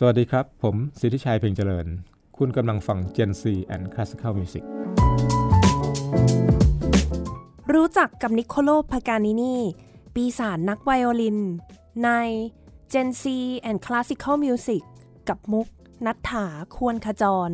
สวัสดีครับ ผมสิทธิชัยเพ่งเจริญ คุณกำลังฟัง Gen C and Classical Music รู้จักกับนิโคโลพากานินีปีศาจนักไวโอลิน ใน Gen C and Classical Music กับมุกนัฐถาควรขจร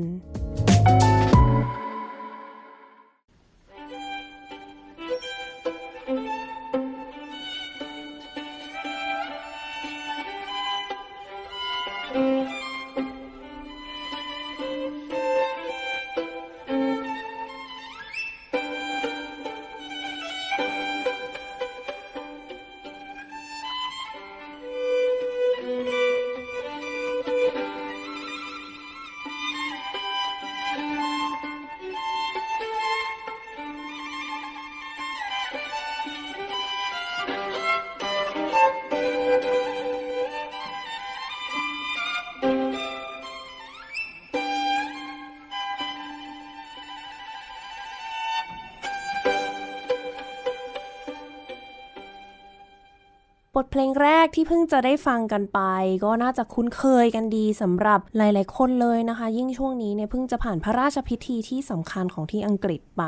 ที่เพิ่งจะได้ฟังกันไป ก็น่าจะคุ้นเคยกันดีสำหรับหลาย ๆ คนเลยนะคะ ยิ่งช่วงนี้เนี่ยเพิ่งจะผ่านพระราชพิธีที่สำคัญของที่อังกฤษไป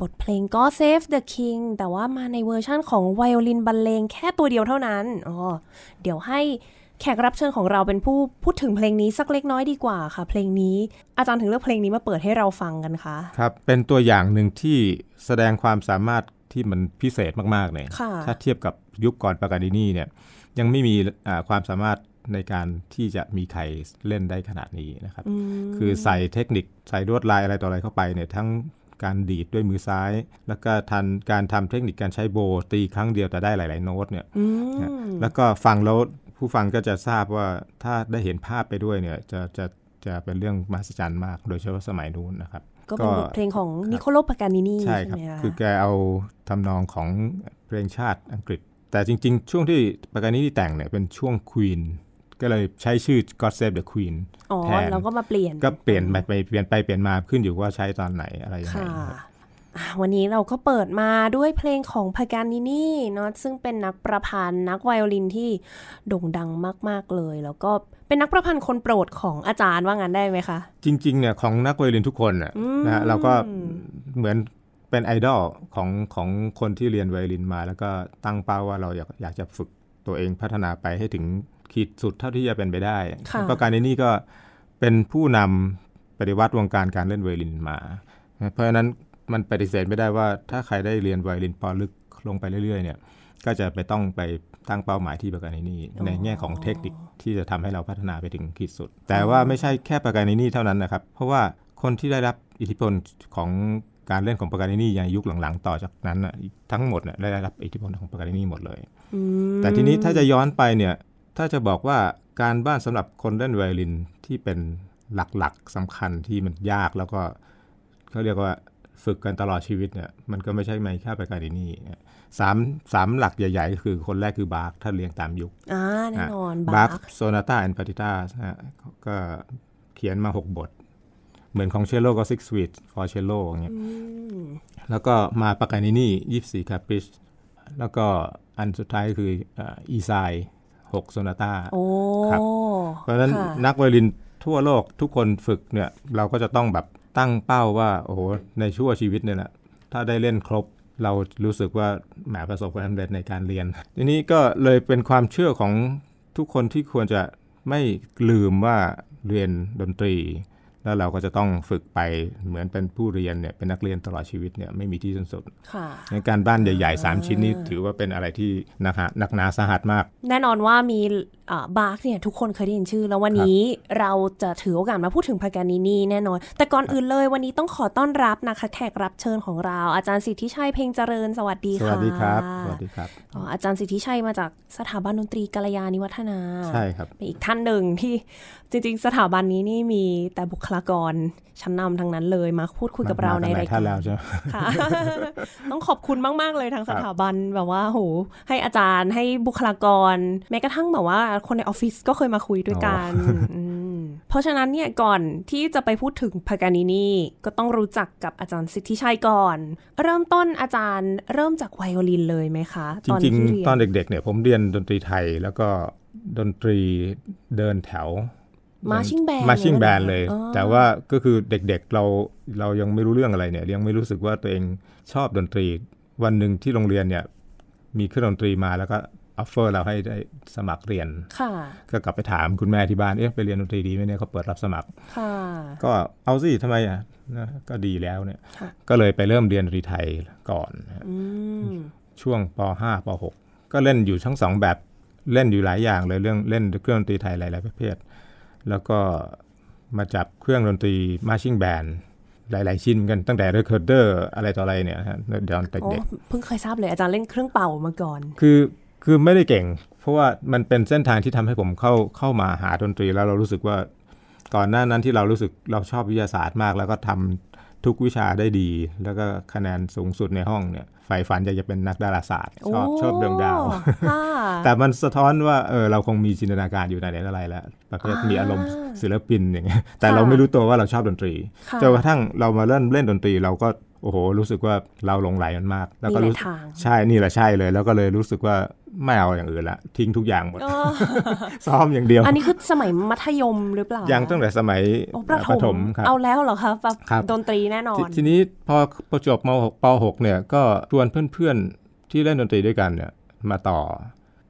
บทเพลงก็ Save the King แต่ว่ามาในเวอร์ชั่นของไวโอลินบรรเลงแค่ตัวเดียวเท่านั้นอ๋อเดี๋ยวให้แขกรับเชิญของเราเป็นผู้พูดถึงเพลงนี้สักเล็กน้อยดีกว่าค่ะ เพลงนี้อาจารย์ถึงเลือกเพลงนี้มาเปิดให้เราฟังกันคะครับเป็นตัวอย่างหนึ่งที่แสดงความสามารถที่มันพิเศษมากๆเลยค่ะถ้าเทียบกับยุคก่อนปากาดินีเนี่ย ยังไม่มีอ่าความสามารถในการที่จะมีใครเล่นได้ขนาดนี้นะครับอืมคือใส่เทคนิคใส่ลวดลายอะไรต่ออะไรเข้าไปเนี่ยทั้งการดีดด้วยมือซ้าย แล้วก็ทันการทำเทคนิคการใช้โบว์ตีครั้งเดียวแต่ได้หลาย ๆ โน้ตเนี่ยอืนะมแล้วก็ฟังแล้วผู้ฟังก็จะทราบว่าถ้าได้เห็นภาพไปด้วยเนี่ยจะจะจะเป็นเรื่องมหัศจรรย์มาก โดยเฉพาะสมัยนู้นนะครับ ก็เป็นบทเพลงของนิโคโลปากานินีใช่ใช่ครับไหมคะคือแกเอาทำนองของเพลงชาติอังกฤษ แต่จริงๆ ช่วงที่ปากานินีแต่งเนี่ยเป็นช่วงควีนก็เลยใช้ชื่อ God Save the Queen อ๋อแทนเราก็มาเปลี่ยน ก็เปลี่ยนไปไปเปลี่ยนไปเปลี่ยนมาขึ้นอยู่ว่าใช้ตอนไหนอะไรยังไงค่ะนะครับอะวันนี้เราก็เปิดมาด้วยเพลงของพากานินีเนาะซึ่งเป็นนักประพันธ์นักไวโอลินที่โด่งดังมาก ๆ เลย แล้วก็เป็นนักประพันธ์คนโปรดของอาจารย์ว่างั้นได้ไหมคะ จริง ๆ เนี่ยของนักไวโอลินทุกคนน่ะอืมนะฮะเราก็เหมือน เป็นไอดอลของของคนที่เรียนไวโอลินมา แล้วก็ตั้งเป้าว่าเราอยากอยากจะฝึกตัวเองพัฒนาไปให้ถึงขีดสุดเท่าที่จะเป็นไปได้ค่ะก็การนี้นี่ก็เป็นผู้นำปฏิวัติวงการการเล่นไวโอลินมา เพราะฉะนั้นมันปฏิเสธไม่ได้ว่าถ้าใครได้เรียนไวโอลินปอลึกลงไปเรื่อยๆเนี่ยก็จะไปต้องไปตั้งเป้าหมายที่ปากานินีในแง่ของเทคนิคที่จะทำให้เราพัฒนาไปถึงขีดสุด แต่ว่าไม่ใช่แค่ปากานินีเท่านั้นนะครับ เพราะว่าคนที่ได้รับอิทธิพลของ การเล่นของปากานินีในยุคหลังๆ ต่อจากนั้นน่ะทั้งหมดน่ะได้รับอิทธิพลของปากานินีหมดเลยอืมแต่ทีนี้ถ้าจะย้อนไปเนี่ยถ้าจะบอกว่าการบ้านสำหรับคนเล่นไวโอลินที่เป็นหลักๆสำคัญที่มันยากแล้วก็เขาเรียกว่าฝึกกันตลอดชีวิตเนี่ยมันก็ไม่ใช่ไม่แค่ปากานินี่สามสามหลักใหญ่ๆก็คือคนแรกคือบาร์กถ้าเรียงตามยุคอ่าแน่นอนบาบาร์ร์กก Sonata and Partita ก็เขียนมา 6 บท เหมือนของเชลโลก็ Six Suites for Cello อย่างเงี้ยอืมแล้วก็มาปากานินี่ยี่สี่ Caprice แล้วก็อันสุดท้ายก็คืออีไซหก Sonata โอ้ครับเพราะฉะนั้นค่ะนักไวโอลินทั่วโลกทุกคนฝึกเนี่ยเราก็จะต้องแบบตั้งเป้าว่าโอ้โหในชั่วชีวิตเนี่ยนะถ้าได้เล่นครบเรารู้สึกว่าแหมประสบความสำเร็จในการเรียน ทีนี้ก็เลยเป็นความเชื่อของทุกคนที่ควรจะไม่ลืมว่าเรียนดนตรี แล้วเราก็จะต้องฝึกไปเหมือนเป็นผู้เรียนเนี่ยเป็นนักเรียนตลอดชีวิตเนี่ยไม่มีที่สิ้นสุดค่ะในการบ้านใหญ่ๆ 3 ชิ้นนี้ถือว่าเป็นอะไรที่หนักหาหนักหนาสาหัสมาก แน่นอนว่ามีอ่าบาร์กเนี่ยทุกคนเคยได้ยินชื่อ แล้ววันนี้เราจะถือโอกาสมาพูดถึงปากานินีแน่นอน แต่ก่อนอื่นเลยวันนี้ต้องขอต้อนรับนะคะ แขกรับเชิญของเรา อาจารย์สิทธิชัยเพ็งเจริญสวัสดีค่ะวัสดีครับสวัสดีครับอ๋ออาจารย์สิทธิชัยมาจากสถาบันดนตรีกัลยาณิวัฒนาใช่ครับเป็นอีกท่านหนึ่งที่จริง ๆ สถาบันนี้นี่มีแต่บุคลากรชั้นนำทั้งนั้นเลยมาพูดคุยกับเราในรายท่การแล้วใช่ไหมค่ะ ต้องขอบคุณมาก ๆ เลยทางสถาบันแบบว่าโหให้อาจารย์ให้บุคลากร แม้กระทั่งแบบว่าคนในออฟฟิศก็เคยมาคุยด้วยกันมเพราะฉะนั้นเนี่ยก่อนที่จะไปพูดถึงพากานินีก็ต้องรู้จักกับอาจารย์สิทธิชัยก่อน เริ่มต้นอาจารย์เริ่มจากไวโอลินเลยไหมคะจตอนริงที่เรียๆตอนเด็กๆเนี่ยผมเรียนดนตรีไทยแล้วก็ดนตรีเดินแถว marching band มาชิ่งเลยแบปะนเลยอ๋อแต่ว่าก็คือเด็กๆเราเรายังไม่รู้เรื่องอะไรเนี่ยยังไม่รู้สึกว่าตัวเองชอบดนตรี วันหนึ่งที่โรงเรียนเนี่ยมีเครื่องดนตรีมาแล้วก็ offer เราให้ได้สมัครเรียนค่ะก็กลับไปถามคุณแม่ที่บ้านเอ๊ะไปเรียนดนตรีดีไหมเนี่ยเขาเปิดรับสมัครค่ะก็เอาสิทำไมอะนะก็ดีแล้วเนี่ยค่ะก็เลยไปเริ่มเรียนดนตรีไทยก่อนนะฮะอืมช่วงป .5 ป .6 ก็เล่นอยู่ทั้งสองแบบเล่นอยู่หลายอย่างเลยเรื่องเล่นเครื่องดนตรีไทยหลายๆประเภท แล้วก็มาจับเครื่องดนตรี marching band หลาย ๆ ชิ้นเหมือนกันตั้งแต่ recorder อะไรต่ออะไรเนี่ยนะฮะเดี๋ยวตอนโอ้เด็กเพิ่งเคยทราบเลยอาจารย์เล่นเครื่องเป่ามาก่อนๆคือคือไม่ได้เก่ง เพราะว่ามันเป็นเส้นทางที่ทำให้ผมเข้าเข้ามาหาดนตรีแล้วเรารู้สึกว่าก่อนหน้านั้นที่เรารู้สึกเราชอบวิทยาศาสตร์มาก แล้วก็ทำทุกวิชาได้ดี แล้วก็คะแนนสูงสุดในห้องเนี่ยใฝ่ฝันอยากจะเป็นนักดาราศาสตร์ ชอบชอบดวงดาวค่ะแต่มันสะท้อนว่าเออเราคงมีจินตนาการอยู่ในไหนอะไรแล้วประเภทอ่ามีมีอารมณ์ศิลปินอย่างเงี้ยแต่ค่ะเราไม่รู้ตัวว่าเราชอบดนตรีค่ะจนกระทั่งเรามาเล่นเล่นดนตรีเราก็ โอ้โห รู้สึกว่าเราหลงไหลมันมาก แล้วมีก็หลารู้ยทางใช่นี่แหละใช่เลย แล้วก็เลยรู้สึกว่าไม่เอาอย่างอื่นละทิ้งทุกอย่างหมดอ๋อซ้อมอย่างเดียว อันนี้คือสมัยมัธยมหรือเปล่ายังตั้งแต่สมัยโอ้ประถประถมมครับเอาแล้วเหรอคะแบบครับดนตรีแน่นอทนทีนี้พอประจบม6ป .6 เนี่ยก็ชวนเพื่อนๆที่เล่นดนตรีด้วยกันเนี่ยมาต่อ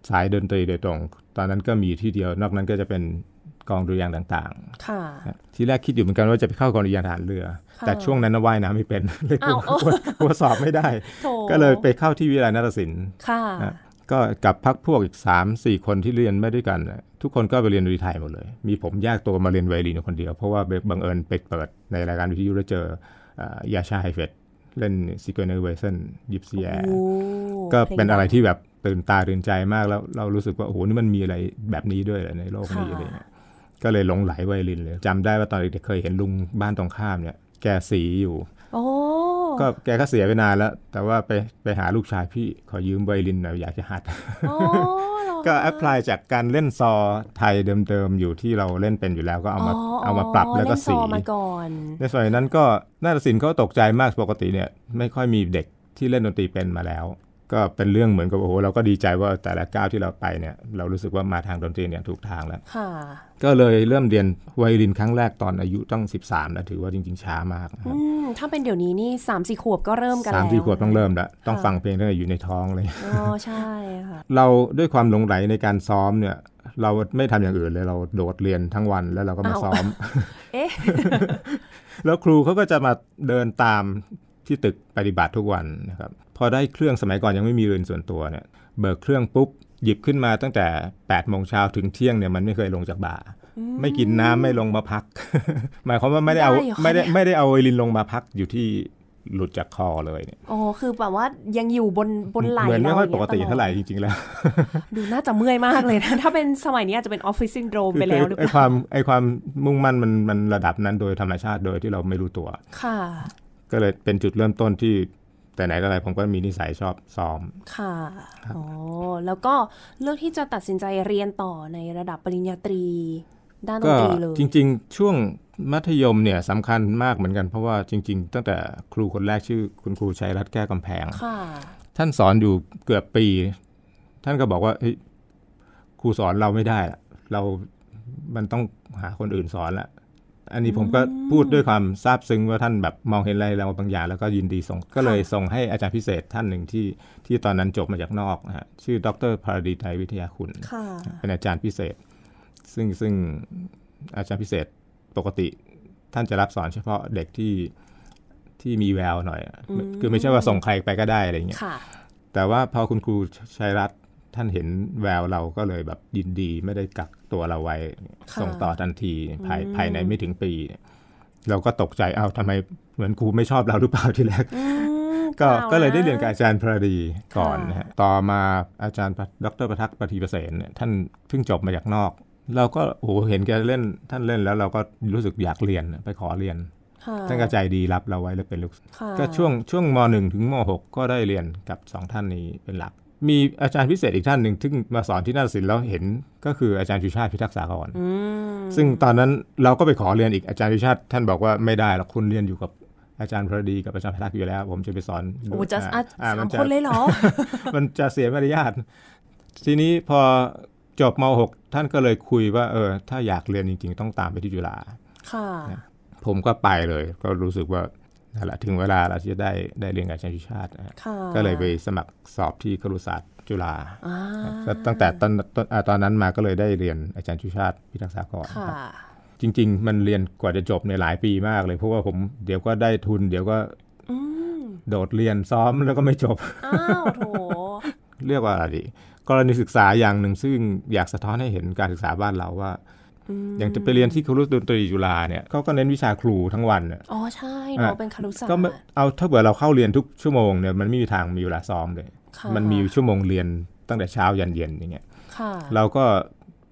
สายดนตรีโดยตรง ตอนนั้นก็มีที่เดียวนอกนั้นก็จะเป็น กองดุริยางค์ต่างค่ะๆที่แรกคิดอยู่เหมือนกันว่าจะไปเข้ากองดุริยางค์ทหารเรือค่ะแต่ช่วงนั้นนะว่ายน้ำไม่เป็นเลยกลัวอ้าวกลัวกลัวสอบไม่ได้โถก็เลยไปเข้าที่วิทยาลัยนาฏศิลป์ค่ะนะก็กับพักพวกอีก 3 4 คนที่เรียนไม่ด้วยกันน่ะทุกคนก็ไปเรียนดนตรีไทยหมดเลย มีผมแยกตัวมาเรียนไวโอลินอยู่คนเดียว เพราะว่าบังเอิญไปเปิดในรายการวิทยุแล้วเจออ่ายาชาไฮเฟตเล่น Zigeunerweisen Gypsy Airs โอ้ก็เป็นอะไรเพลงที่แบบตื่นตาตื่นใจมากแล้วเรารู้สึกว่า โอ้โห นี่มันมีอะไรแบบนี้ด้วยเหรอในโลกนี้ค่ะอะไรเงี้ย ก็เลยหลงไหลไวโอลินเลยจำได้ว่าตอนเด็กๆเคยเห็นลุงบ้านตรงข้ามเนี่ย แกสีอยู่โอ้ก็แกก็เสียไปนานแล้ว แต่ว่าไปไปหาลูกชายพี่ขอยืมไวโอลินหน่อยอยากจะหัดโอ้เหรอก็ apply จากการเล่นซอไทยเดิมๆอยู่ที่เราเล่นเป็นอยู่แล้วก็เอามาเอามาปรับแล้วก็เนสีซอมาก่อนในสมัยนั้นก็นาฏศิลป์เขาตกใจมากปกติเนี่ย ไม่ค่อยมีเด็กที่เล่นดนตรีเป็นมาแล้ว ก็เป็นเรื่องเหมือนกับโอ้โหเราก็ดีใจว่าแต่ละก้าวที่เราไปเนี่ยเรารู้สึกว่ามาทางดนตรีเนี่ยถูกทางแล้วค่ะก็เลยเริ่มเรียนไวโอลินครั้งแรกตอนอายุตั้ง 13นะถือว่าจริง ๆ ช้ามากนะคอืรับมถ้าเป็นเดี๋ยวนี้นี่สามสี่ขวบก็เริ่มกันสามแล้วสี่ขวบต้องเริ่มแล้วต้องค่ะฟังเพลงตั้งแต่อยู่ในท้องเลยอ๋อใช่ค่ะเราด้วยความหลงไหลในการซ้อมเนี่ยเราไม่ทำอย่างอื่นเลยเราโดดเรียนทั้งวันแล้วเราก็มาอ้าวซ้อม เอ๊ะแล้วครูเขาก็จะมาเดินตามที่ตึกปฏิบัติทุกวันนะครับ พอได้เครื่องสมัยก่อนยังไม่มีเรือนส่วนตัวเนี่ยเบิกเครื่องปุ๊บหยิบขึ้นมาตั้งแต่8ปดโมงเช้าถึงเที่ยงเนี่ยมันไม่เคยลงจากบ่า ไม่กินน้ำไม่ลงมาพัก หมายความว่าไม่ได้เอาได้เหรอคะไม่ได้เนี่ยไม่ได้เอาไวลินลงมาพักอยู่ที่หลุดจากคอเลยเนี่ยโอ้คือแบบว่ายังอยู่บนบนไหล่เหมือนไม่ค่อยปกติอย่างงี้เท่าไหร่จริง ๆ แล้ว ดูน่าจะเมื่อยมากเลยนะ ถ้าเป็นสมัยนี้อาจจะเป็นออฟฟิศซินโดรมไปแล้วหรือเปไอ้ล่าความไอ้ความมุ่งมั่นมันมันระดับนั้นโดยธรรมชาติโดยที่เราไม่รู้ตัว ค่ะ ก็เลยเป็นจุดเริ่มต้นที่ แต่ไหนแต่ไรผมก็มีนิสัยชอบซ้อม ค่ะอ๋อแล้วก็เลือกที่จะตัดสินใจเรียนต่อในระดับปริญญาตรี ด้านดนตรีเลย ก็ริง ๆ ช่วงมัธยมเนี่ยสำคัญมากเหมือนกันเพราะว่าจริง ๆ ตั้งแต่ครูคนแรกชื่อคุณครูชัยรัตน์แก้วกำแพงค่ะท่านสอนอยู่เกือบปี ท่านก็บอกว่าเฮ้ยครูสอนเราไม่ได้ละเรามันต้องหาคนอื่นสอนละ อันนี้ผมก็พูดด้วยความซาบซึ้งว่าท่านแบบมองเห็นอะไรเราบางอย่างแล้วก็ยินดีส่ง ก็เลยส่งให้อาจารย์พิเศษท่านหนึ่งที่ที่ตอนนั้นจบมาจากนอกนะฮะชื่อดรพาราดีไตรวิทยาคุณค่ะเป็นอาจารย์พิเศษ ซึ่งซึ่งอาจารย์พิเศษปกติท่านจะรับสอนเฉพาะเด็กที่ที่มีแววหน่อยอะอืมคือไม่ใช่ว่าส่งใครไปก็ได้อะไรเงี้ยค่ะแต่ว่าพอคุณครูชัยรัตน์ ท่านเห็นแววเราก็เลยแบบยินดีไม่ได้กักตัวเราไว้ค่ะส่งต่อทันทีภายอืมภายในไม่ถึงปีเนี่ยเราก็ตกใจเอ้าทำไมเหมือนครูไม่ชอบเราหรือเปล่าที่แรกอืมก็อาก็เลยได้ะเรียนกับอาจารย์พระดีก่อนค่ะนะฮะต่อมาอาจารย์ดรประทักษ์ปฏิประเสนเนี่ยท่านเพิ่งจบมาจากนอก เราก็โอ้โหเห็นแกเล่นท่านเล่นแล้วเราก็รู้สึกอยากเรียนไปขอเรียนค่ะท่านก็ใจดีรับเราไว้แล้วเป็นลูกค่ะก็ช่วงช่วงม .1 ถึงม .6 ก็ได้เรียนกับสองท่านนี้เป็นหลัก มีอาจารย์พิเศษอีกท่านหนึ่งที่มาสอนที่นาฏศิลป์แล้วเห็นก็คืออาจารย์ชูชาติพิทักษากรอืมซึ่งตอนนั้นเราก็ไปขอเรียนอีกอาจารย์ชูชาติท่านบอกว่าไม่ได้หรอกคุณเรียนอยู่กับอาจารย์พระดีกับอาจารย์พิทักษ์อยู่แล้ว ผมจะไปสอนโอ้จะอะอ่าสามัมจะคนเลยเหรอ มันจะเสียมารยาททีนี้พอจบม .6 ท่านก็เลยคุยว่าเออถ้าอยากเรียนจริง ๆ ต้องตามไปที่จุฬาค่ะ ผมก็ไปเลย ก็รู้สึกว่า นั่นแหละถึงเวลาเราจะได้ได้เรียนกับอาจารย์ชุชาตินะฮะค่ะก็เลยไปสมัครสอบที่ครุศาสตร์จุฬาอ่าก็ตั้งแต่ตอนตอนอ่าตอนนั้นมาก็เลยได้เรียนอาจารย์ชุชาติพิทักษากรค่ะครับจริง ๆ มันเรียนกว่าจะจบในยหลายปีมากเลยเพราะว่าผมเดี๋ยวก็ได้ทุน เดี๋ยวก็อืมโดดเรียนซ้อมแล้วก็ไม่จบอ้าวโถเรียกว่าอะไรดีกรณีศึกษาอย่างหนึ่งซึ่งอยากสะท้อนให้เห็นการศึกษาบ้านเราว่า อืมอย่างจะไปเรียนที่ครุดนตรีจุฬาเนี่ยเขาก็เน้นวิชาครูทั้งวันน่ะอ๋อใช่เนาะอะเป็นคารุศาสตร์ก็ไม่เอาถ้าเกิดเราเข้าเรียนทุกชั่วโมงเนี่ยมันไม่มีทางมีเวลาซ้อมเลยค่ะมันมีชั่วโมงเรียนตั้งแต่เช้ายันเย็นอย่างเงี้ยค่ะเราก็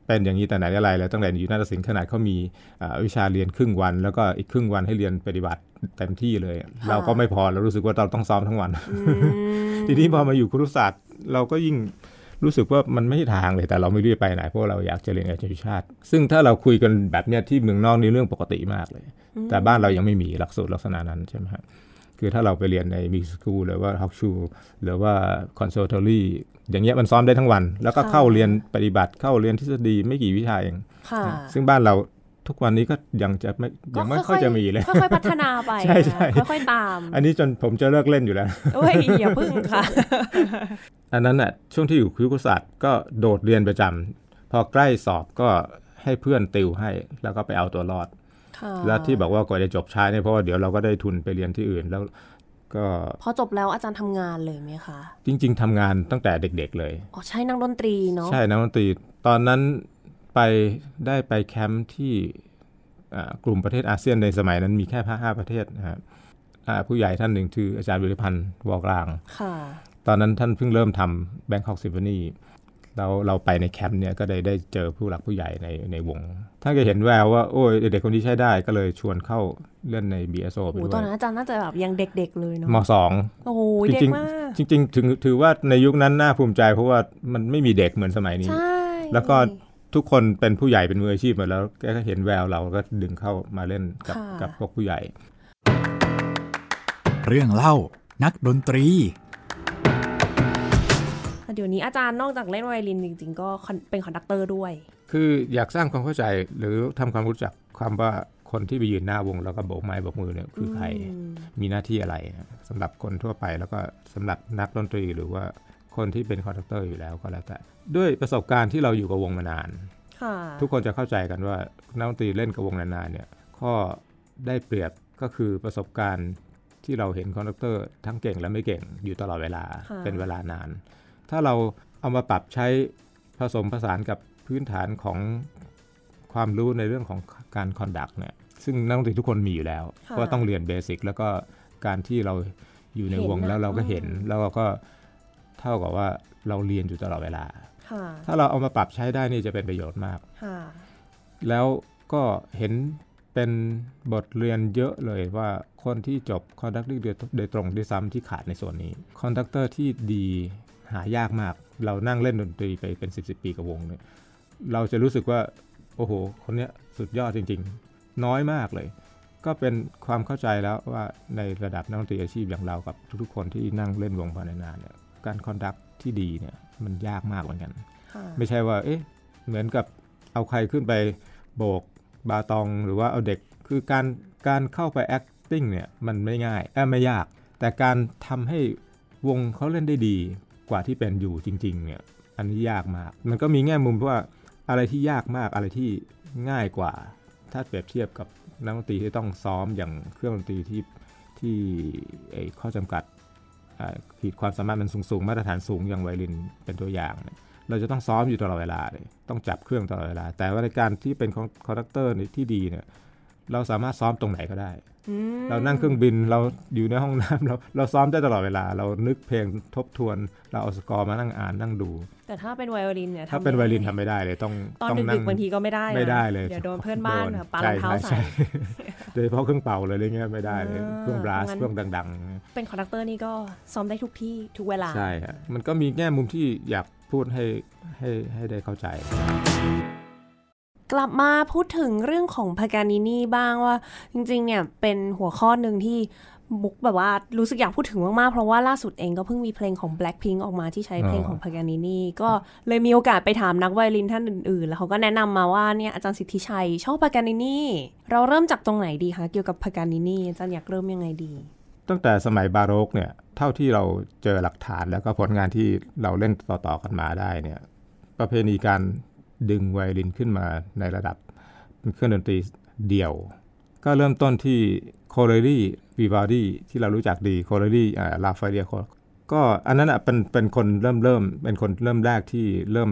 เป็นอย่างนี้แต่ไหนแต่ไรแล้วตั้งแต่อยู่นาฏศิลป์ขนาดเขามีอ่าวิชาเรียนครึ่งวัน แล้วก็อีกครึ่งวันให้เรียนปฏิบัติเต็มที่เลย เราก็ไม่พอเรารู้สึกว่าเราต้องซ้อมทั้งวันอืมทีนี้พอมาอยู่ครุศาสตร์เราก็ยิ่ง รู้สึกว่ามันไม่ใช่ทางเลยแต่เราไม่รู้จะไปไหนเพราะเราอยากจะเรียนอาชีพชาติ ซึ่งถ้าเราคุยกันแบบเนี้ยที่เมืองนอกนี่เรื่องปกติมากเลย แต่บ้านเรายังไม่มีหลักสูตรลักษณะนั้นใช่ไหมครับคือถ้าเราไปเรียนในมิสคูลหรือว่าฮอกชูหรือว่าคอนเสิร์ตอรี่อย่างเงี้ยมันซ้อมได้ทั้งวัน แล้วก็เข้าเรียนปฏิบัติเข้าเรียนทฤษฎีไม่กี่วิชาเองค่ะซึ่งบ้านเรา ทุกวันนี้ก็ยังจะไม่ยังไม่ค่อยจะมีเลยค่อยๆพัฒนาไปใช่ใช่นะคะค่อยๆตาม อันนี้จนผมจะเลิกเล่นอยู่แล้วเอ้ยอย่าพึ่งค่ะ อันนั้นน่ะช่วงที่อยู่ครุศาสตร์ก็โดดเรียนประจำพอใกล้สอบก็ให้เพื่อนติวให้แล้วก็ไปเอาตัวรอดค่ะแล้วที่บอกว่ากว่าจะจบช้าเนี่ยเพราะว่าเดี๋ยวเราก็ได้ทุนไปเรียนที่อื่นแล้วก็พอจบแล้วอาจารย์ทำงานเลยไหมคะ จริง ๆทำงานตั้งแต่เด็ก ๆ เลยอ๋อใช่นักดนตรีเนาะใช่นักดนตรีตอนนั้น ไปได้ไปแคมป์ที่อ่ากลุ่มประเทศอาเซียนในสมัยนั้นมีแค่ห้าประเทศนะครับอ่าผู้ใหญ่ท่านหนึ่งคืออาจารย์วิริพันธ์วอกลางค่ะตอนนั้นท่านเพิ่งเริ่มทำ Bangkok Symphony เราเราไปในแคมป์เนี่ยก็ได้ได้เจอผู้หลักผู้ใหญ่ในในวง ท่านก็เห็นแววว่าโอ้ยเด็กคนนี้ใช้ได้ก็เลยชวนเข้าเล่นใน BSO ไปด้วย โอ้ ตอนนั้นอาจารย์น่าจะแบบยังเด็กๆเลยเนาะม.สองโอ้โหเด็กจริงมากๆจริงๆถึงถือว่าในยุคนั้นน่าภูมิใจเพราะว่ามันไม่มีเด็กเหมือนสมัยนี้ใช่แล้วก็ ทุกคนเป็นผู้ใหญ่เป็นมืออาชีพหมดแล้วแกก็เห็นแววเราก็ดึงเข้ามาเล่นกับกับพวกผู้ใหญ่ เรื่องเล่านักดนตรีเดี๋ยวนี้อาจารย์นอกจากเล่นไวโอลินจริง ๆ ก็คอนเป็น conductor ด้วย คืออยากสร้างความเข้าใจหรือทำความรู้จักความว่าคนที่ไปยืนหน้าวงแล้วก็โบกไม้โบกมือเนี่ยคือใครมีหน้าที่อะไรสำหรับคนทั่วไปแล้วก็สำหรับนักดนตรีหรือว่า คนที่เป็น conductor อยู่แล้วก็แล้วแต่ ด้วยประสบการณ์ที่เราอยู่กับวงมานานค่ะทุกคนจะเข้าใจกันว่านักดนตรีเล่นกับวงนานๆเนี่ยข้อได้เปรียบก็คือประสบการณ์ที่เราเห็น conductor ทั้งเก่งและไม่เก่งอยู่ตลอดเวลาค่ะเป็นเวลานาน ถ้าเราเอามาปรับใช้ผสมผสานกับพื้นฐานของความรู้ในเรื่องของการ conduct เนี่ยซึ่งนักดนตรีทุกคนมีอยู่แล้วค่ะก็ต้องเรียน basic แล้วก็การที่เราอยู่ในวงเห็นนะแล้วเราก็เห็นอืมแล้วเราก็ เท่ากับว่าเราเรียนอยู่ตลอดเวลาค่ะถ้าเราเอามาปรับใช้ได้นี่จะเป็นประโยชน์มากค่ะแล้วก็เห็นเป็นบทเรียนเยอะเลยว่าคนที่จบ conductorโดยตรงด้วยซ้ำที่ขาดในส่วนนี้ conductor ที่ดีหายากมาก เรานั่งเล่นดนตรีไปเป็น 10บสปีกับวงเนี่ยเราจะรู้สึกว่า โอ้โห คนเนี้ยสุดยอดจริง ๆ น้อยมากเลย ก็เป็นความเข้าใจแล้วว่าในระดับนักดนตรีอาชีพอย่างเรากับทุกๆ คนที่นั่งเล่นวงมานานๆเนี่ย การ conduct ที่ดีเนี่ยมันยากมากเหมือนกันค่ะไม่ใช่ว่า เอ๊ะ เหมือนกับเอาใครขึ้นไปโบก baton หรือว่าเอาเด็กคือการการเข้าไป acting เนี่ยมันไม่ง่ายเอ้ยไม่ยาก แต่การทำให้วงเขาเล่นได้ดีกว่าที่เป็นอยู่จริงๆเนี่ยอันนี้ยากมาก มันก็มีแง่มุมว่าอะไรที่ยากมากอะไรที่ง่ายกว่า ถ้าเปรียบเทียบกับนักดนตรีที่ต้องซ้อมอย่างเครื่องดนตรีที่ที่ไอ้ข้อจำกัดอ่า ขีดความสามารถมันสูงๆ มาตรฐานสูงอย่างไวลินเป็นตัวอย่าง เราจะต้องซ้อมอยู่ตลอดเวลาเลยต้องจับเครื่องตลอดเวลา แต่ว่าในการที่เป็นconductor ที่ดีเนี่ยเราสามารถซ้อมตรงไหนก็ได้ เรานั่งเครื่องบินเราอยู่ในห้องน้ำเราเราซ้อมได้ตลอดเวลา เรานึกเพลงทบทวน เราเอาสกอร์มานั่งอ่านนั่งดู แต่ถ้าเป็นไวโอลินเนี่ยถ้าทำเป็นไวโอลินไม่ทำไม่ได้เลยต้องตอนต้องนั่ง ดึกๆบางทีก็ไม่ได้นะไม่ได้เลยเดี๋ยวโดนเพื่อนบ้านโดแบบปารองเท้าช่ใส่ช่โดยเฉพาะเครื่องเป่าเลยอะไรเงี้ยไม่ได้เลยอ่าเครื่อง brass งั้นเครื่องดังเป็น conductor นี่ก็ซ้อมได้ทุกที่ทุกเวลาๆใช่ฮะมันก็มีแง่มุมที่อยากพูดให้ให้ให้ได้เข้าใจ กลับมาพูดถึงเรื่องของพากานินีบ้างว่า จริง ๆ เนี่ยเป็นหัวข้อหนึ่งที่บุ๊กแบบว่ารู้สึกอยากพูดถึงมากๆ เพราะว่าล่าสุดเองก็เพิ่งมีเพลงของ Blackpink ออกมาที่ใช้เพลงของพากานินีก็เลยมีโอกาสไปถามนักไวโอลินท่านอื่น ๆ แล้วเขาก็แนะนำมาว่าเนี่ยอาจารย์สิทธิชัยชอบพากานินีเราเริ่มจากตรงไหนดีคะเกี่ยวกับพากานินีอาจารย์อยากเริ่มยังไงดี ตั้งแต่สมัยบาโรกเนี่ยเท่าที่เราเจอหลักฐานแล้วก็ผลงานที่เราเล่นต่อๆกันมาได้เนี่ยประเพณีการ ดึงไวโอลินขึ้นมาในระดับเป็นเครื่องดนตรีเดี่ยว ก็เริ่มต้นที่คอเรลลีวิวัลดีที่เรารู้จักดีคอเรรีลาโฟเลียก็อันนั้นอะเป็นเป็นคนเริ่มเริ่มเป็นคนเริ่มแรกที่เริ่ม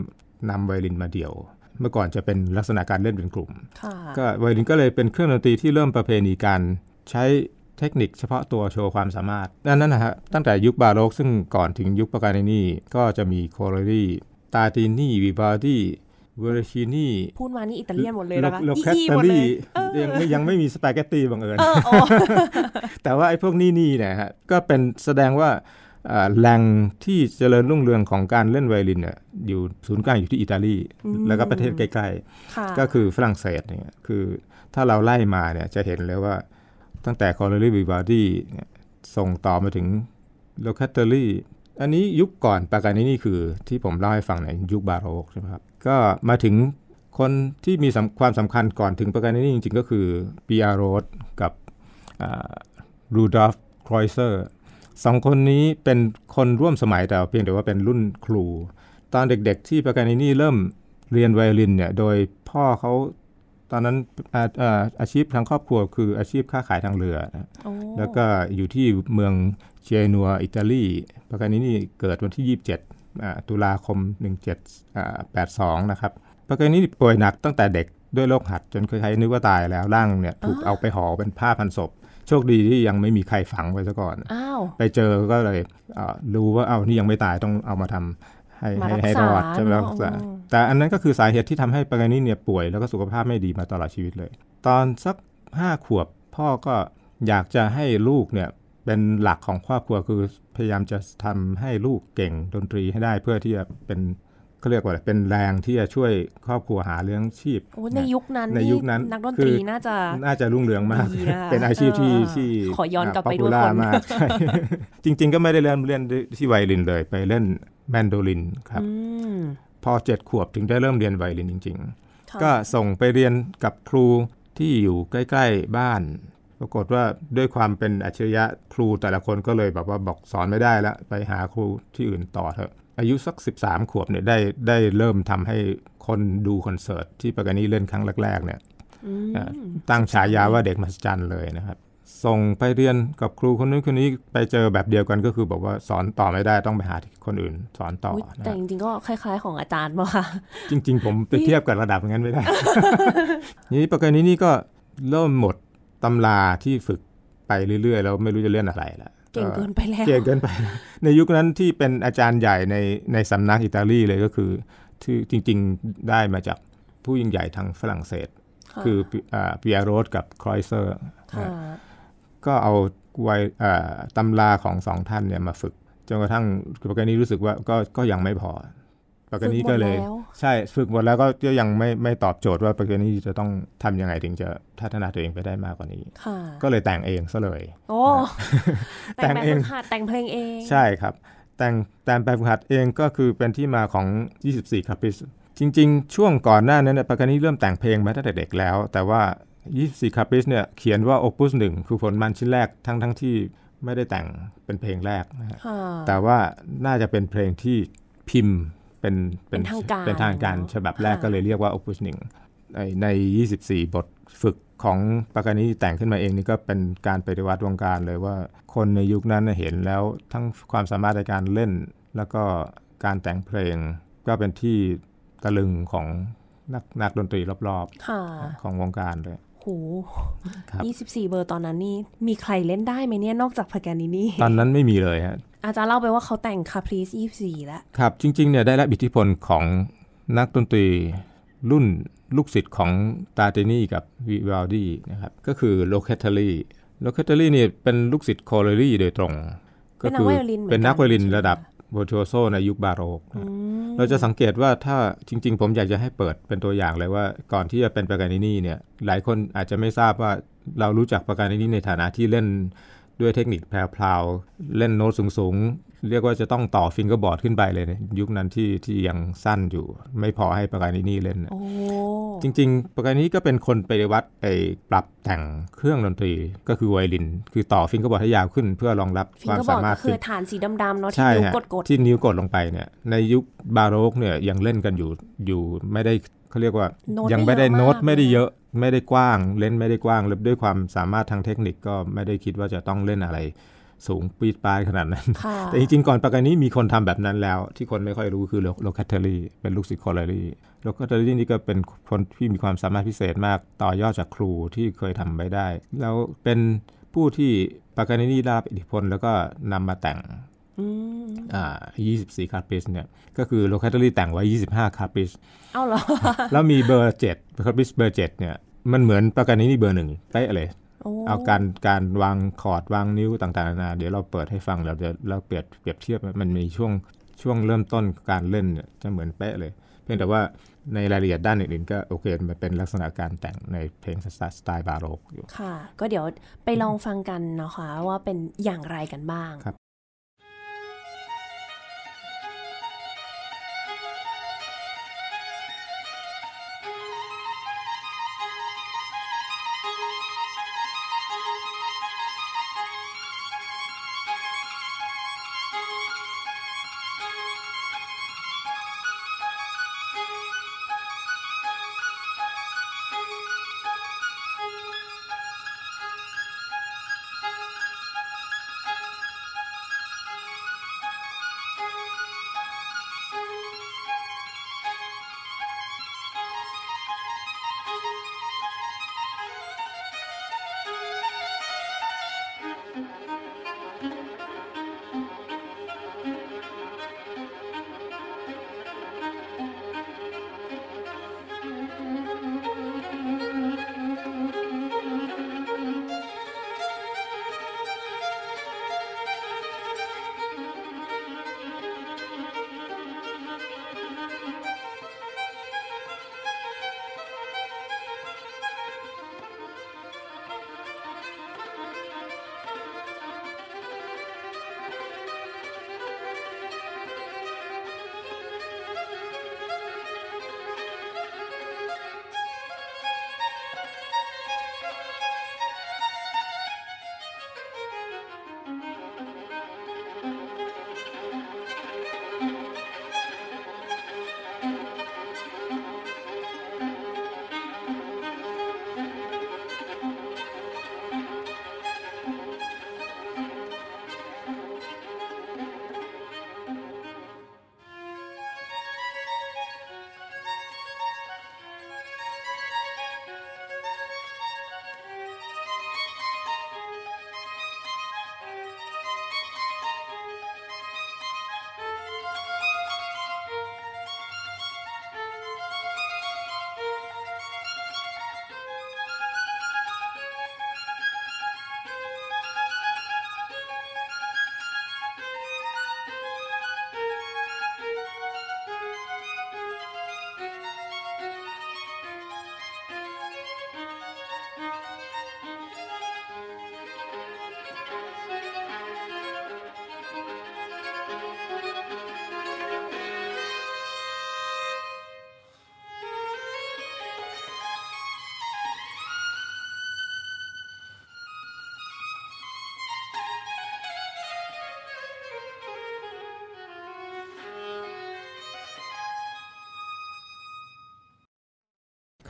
นำไวโอลินมาเดี่ยว เมื่อก่อนจะเป็นลักษณะการเล่นเป็นกลุ่มค่ะก็ไวโอลินก็เลยเป็นเครื่องดนตรีที่เริ่มประเพณีการใช้เทคนิคเฉพาะตัวโชว์ความสามารถดังนั้นนะฮะตั้งแต่ยุคบาโรกซึ่งก่อนถึงยุคปากาเนนีก็จะมีโคโรรีตาตินีวิบาดี เวอร์ชินีพูดมานี่อิตาเลียนหมดเลยนะคะโลอีแคตอีเตหอมดเลยรี่ยังไม่ยังไม่มีสปาเกตตีบังเอิญเออโอ้แต่ว่าไอ้พวกนี่นี่เนี่ยฮะก็เป็นแสดงว่าเอ่อแหล่งที่เจริญรุ่งเรืองของการเล่นไวโอลินเนี่ยอยู่ศูนย์กลางอยู่ที่อิตาลีแล้วก็ประเทศใกล้ค่ะๆก็คือฝรั่งเศสเนี่ยคือถ้าเราไล่มาเนี่ยจะเห็นเลยว่าตั้งแต่คอเรลลีวิวัลดีเนี่ยส่งต่อมาถึงโลคาเตลลีอันนี้ยุคก่อนปากานินี่คือที่ผมเล่าให้ฟังในยุคบาโรกใช่ไหมครับ ก็มาถึงคนที่มีสำความสำคัญก่อนถึงปากานินี่จริงๆ ก็คือปิแอร์โรดกับรูดอล์ฟครอยเซอร์สองคนนี้เป็นคนร่วมสมัยแต่เพียงแต่ว่าเป็นรุ่นครู ตอนเด็กๆที่ปากานินี่เริ่มเรียนไวโอลินเนี่ยโดยพ่อเขาตอนนั้นอาอ่าอาชีพทางครอบครัวคืออาชีพค้าขายทางเรือนะโอ้แล้วก็อยู่ที่เมืองเจนัวอิตาลีปากานินี่เกิดวันที่ 27อ่า ตุลาคม 1782 นะครับปากานินี่ป่วยหนักตั้งแต่เด็กด้วยโรคหัดจนใครๆนึกว่าตายแล้วร่างเนี่ยถูกเอาไปห่อเป็นผ้าพันศพ โชคดีที่ยังไม่มีใครฝังไว้ซะก่อนอ้าวไปเจอก็เลยเอ่อรู้ว่าเอานี่ยังไม่ตายต้องเอามาทำให้มาให้รักให้ษารอดใช่ไหมเนอะรักษาอืมแต่อันนั้นก็คือสาเหตุที่ทำให้ปากานิเนี่ยป่วยแล้วก็สุขภาพไม่ดีมาตลอดชีวิตเลย ตอนสักห้าขวบพ่อก็อยากจะให้ลูกเนี่ย เป็นหลักของครอบครัวคือพยายามจะทำให้ลูกเก่งดนตรีให้ได้เพื่อที่จะเป็นเขาเรียกว่าอะไรเป็นแรงที่จะช่วยครอบครัวหาเลี้ยงชีพโอ้ในยุคนั้นในยุคนั้นนักดนตรีคือน่าจะน่าจะรุ่งเรืองมากดีนะคะเป็นอาชีพที่เออที่ขอย้อนกลับไปด้วย popular คนมากใช่จริง ๆ ก็ไม่ได้เล่นเล่นที่ไวโอลินเลย ไปเล่นแมนโดลินครับอืมพอเจ็ดขวบถึงได้เริ่มเรียนไวโอลินจริงค่ะๆก็ส่งไปเรียนกับครูที่อยู่ใกล้ ๆ บ้าน ปรากฏว่าด้วยความเป็นอัจฉริยะครูแต่ละคนก็เลยแบบว่าบอกสอนไม่ได้แล้วไปหาครูที่อื่นต่อเถอะ อายุสัก 13 ขวบเนี่ยได้ได้เริ่มทำให้คนดูคอนเสิร์ตที่ปากานินีเล่นครั้งแรกๆเนี่ยอืมอ่าตั้งฉายาว่าเด็กมหัศจรรย์เลยนะครับ ส่งไปเรียนกับครูคนนู้นคนนี้ไปเจอแบบเดียวกันก็คือบอกว่าสอนต่อไม่ได้ต้องไปหาที่คนอื่นสอนต่ออุ๊ยนะแต่จริงๆก็คล้ายๆ ของอาจารย์มาค่ะจริง ๆ ผมไปเทียบกับระดับอย่างนั้นไม่ได้ นี้ประการนี้นี่ก็เริ่มหมด ตำราที่ฝึกไปเรื่อยๆ แล้วไม่รู้จะเล่นอะไรละเก่งเกินไปแล้วเก่งเกินไป ในยุคนั้นที่เป็นอาจารย์ใหญ่ในในสำนักอิตาลีเลยก็คือที่จริงๆได้มาจากผู้ยิ่งใหญ่ทางฝรั่งเศสค่ะคือปีอาโรสกับครอยเซอร์ค่ะก็เอาไวเอ่อตำราของสองท่านเนี่ยมาฝึกจนกระทั่งปากานี้รู้สึกว่าก็ก็ยังไม่พอ ปากานี้ก็เลยฝึกหมดแล้วใช่ฝึกหมดแล้วก็ก็ยังไม่ไม่ตอบโจทย์ว่าปากานี้จะต้องทำยังไงถึงจะพัฒนาตัวเองไปได้มากกว่านี้ค่ะก็เลยแต่งเองซะเลยโอ้แต่แต่งงแบบเองฝึกหัดแต่งเพลงเอง ใช่ครับ แต่งแต่งแบบฝึกหัดเองก็คือเป็นที่มาของ 24คาปิสจริง ๆ ช่วงก่อนหน้านั้นเนี่ยปากานี้เริ่มแต่งเพลงมาตั้งแต่เด็กแล้ว แต่ว่า 24คาปิสเนี่ยเขียนว่า Opus 1คือผลมันชิ้นแรกทั้งทั้งที่ไม่ได้แต่งเป็นเพลงแรกนะฮะค่ะแต่ว่าน่าจะเป็นเพลงที่พิมพ์ เป็นเป็นทางการเป็นทางการเนอะฉบับแรกค่ะก็เลยเรียกว่า Opus 1ในใน 24 บทฝึกของปากานี้แต่งขึ้นมาเองนี่ก็เป็นการปฏิวัติวงการเลยว่าคนในยุคนั้นน่ะเห็นแล้วทั้งความสามารถในการเล่น แล้วก็การแต่งเพลงก็เป็นที่ตะลึงของนักนักดนตรีรอบค่ะๆของวงการเลยโหครับยี่สิบสี่เบอร์ตอนนั้นนี่มีใครเล่นได้ไหมเนี่ยนอกจากพากานินี่ ตอนนั้นไม่มีเลยฮะ อาจารย์เล่าไปว่าเขาแต่งคาพรีสยี่สี่แล้ว ครับ จริง ๆ เนี่ยได้รับอิทธิพลของนักดนตรีรุ่นลูกศิษย์ของตาร์ตินีกับวิวัลดีนะครับ ก็คือโลเคตเทอรี่โลเคตเทอรี่เนี่ยเป็นลูกศิษย์คอเรลลีโดยตรง ก็คือเป็นนักไวโอลินระดับ โว r โ u โซในยุคบาโรกนะอืมเราจะสังเกตว่าถ้าจริง ๆ ผมอยากจะให้เปิดเป็นตัวอย่างเลยว่าก่อนที่จะเป็นปากานินี่เนี่ยหลายคนอาจจะไม่ทราบว่าเรารู้จักปากานินี่ในฐานะที่เล่นด้วยเทคนิคแพรวๆเล่นโน้ตสูงๆ เรียกว่าจะต้องต่อ fingerboard ขึ้นไปเลยนะยุคนั้นที่ที่ยังสั้นอยู่ ไม่พอให้ปากานินี่เล่นนะโอ้ จริง ๆปากานินี่ก็เป็นคนไปวัดไอ้ปรับแต่งเครื่องดนตรีก็คือไวโอลิน คือต่อ fingerboard ให้ยาวขึ้น เพื่อรองรับฟิงความเกอร์บอสามารถ fingerboard ก็คือฐานสีดำๆเนาะที่ใช่นิ้วฮะกดๆที่นิ้วกดลงไปเนี่ยในยุคบาโรกเนี่ยยังเล่นกันอยู่อยู่ไม่ได้เขาเรียกว่าโน้ตยังไม่ได้ไม่เยอะโน้ตมากไม่ได้เยอะไม่ได้กว้างเล่นไม่ได้กว้างแล้วด้วยความสามารถทางเทคนิคก็ไม่ได้คิดว่าจะต้องเล่นอะไร สูงปรี๊ดปลายขนาดนั้นค่ะแต่จริงๆ ก่อนปากานินี่มีคนทำแบบนั้นแล้ว ที่คนไม่ค่อยรู้คือโลคาเทอรี่เป็นลูกศิษย์คอลเลอรี่โลคาเทลลีนี่ก็เป็นคนที่มีความสามารถพิเศษมากต่อยอดจากครูที่เคยทำไว้ได้ แล้วเป็นผู้ที่ปากานินี่ได้รับอิทธิพลแล้วก็นำมาแต่งอืมอ่า24 Caprice เนี่ยก็คือโลคาเทลลีแต่งไว้25 Capriceเอาเหรอแล้วมีเบอร์7 Caprice เบอร์7เนี่ยมันเหมือนปากานินี่เบอร์หนึ่งเป๊ะเลยโอ้ เอาการการวางคอร์ดวางนิ้วต่างๆนานาเดี๋ยวเราเปิดให้ฟังเราจะเราเปรียบเปรียบเทียบมันมีช่วงช่วงเริ่มต้นการเล่นเนี่ยจะเหมือนเป๊ะเลย เพียงแต่ว่าในรายละเอียดด้านอื่นๆก็โอเค มันเป็นลักษณะการแต่งในเพลงสไตล์บาโรกอยู่ ค่ะ ก็เดี๋ยวไปลองฟังกันนะคะว่าเป็นอย่างไรกันบ้างครับ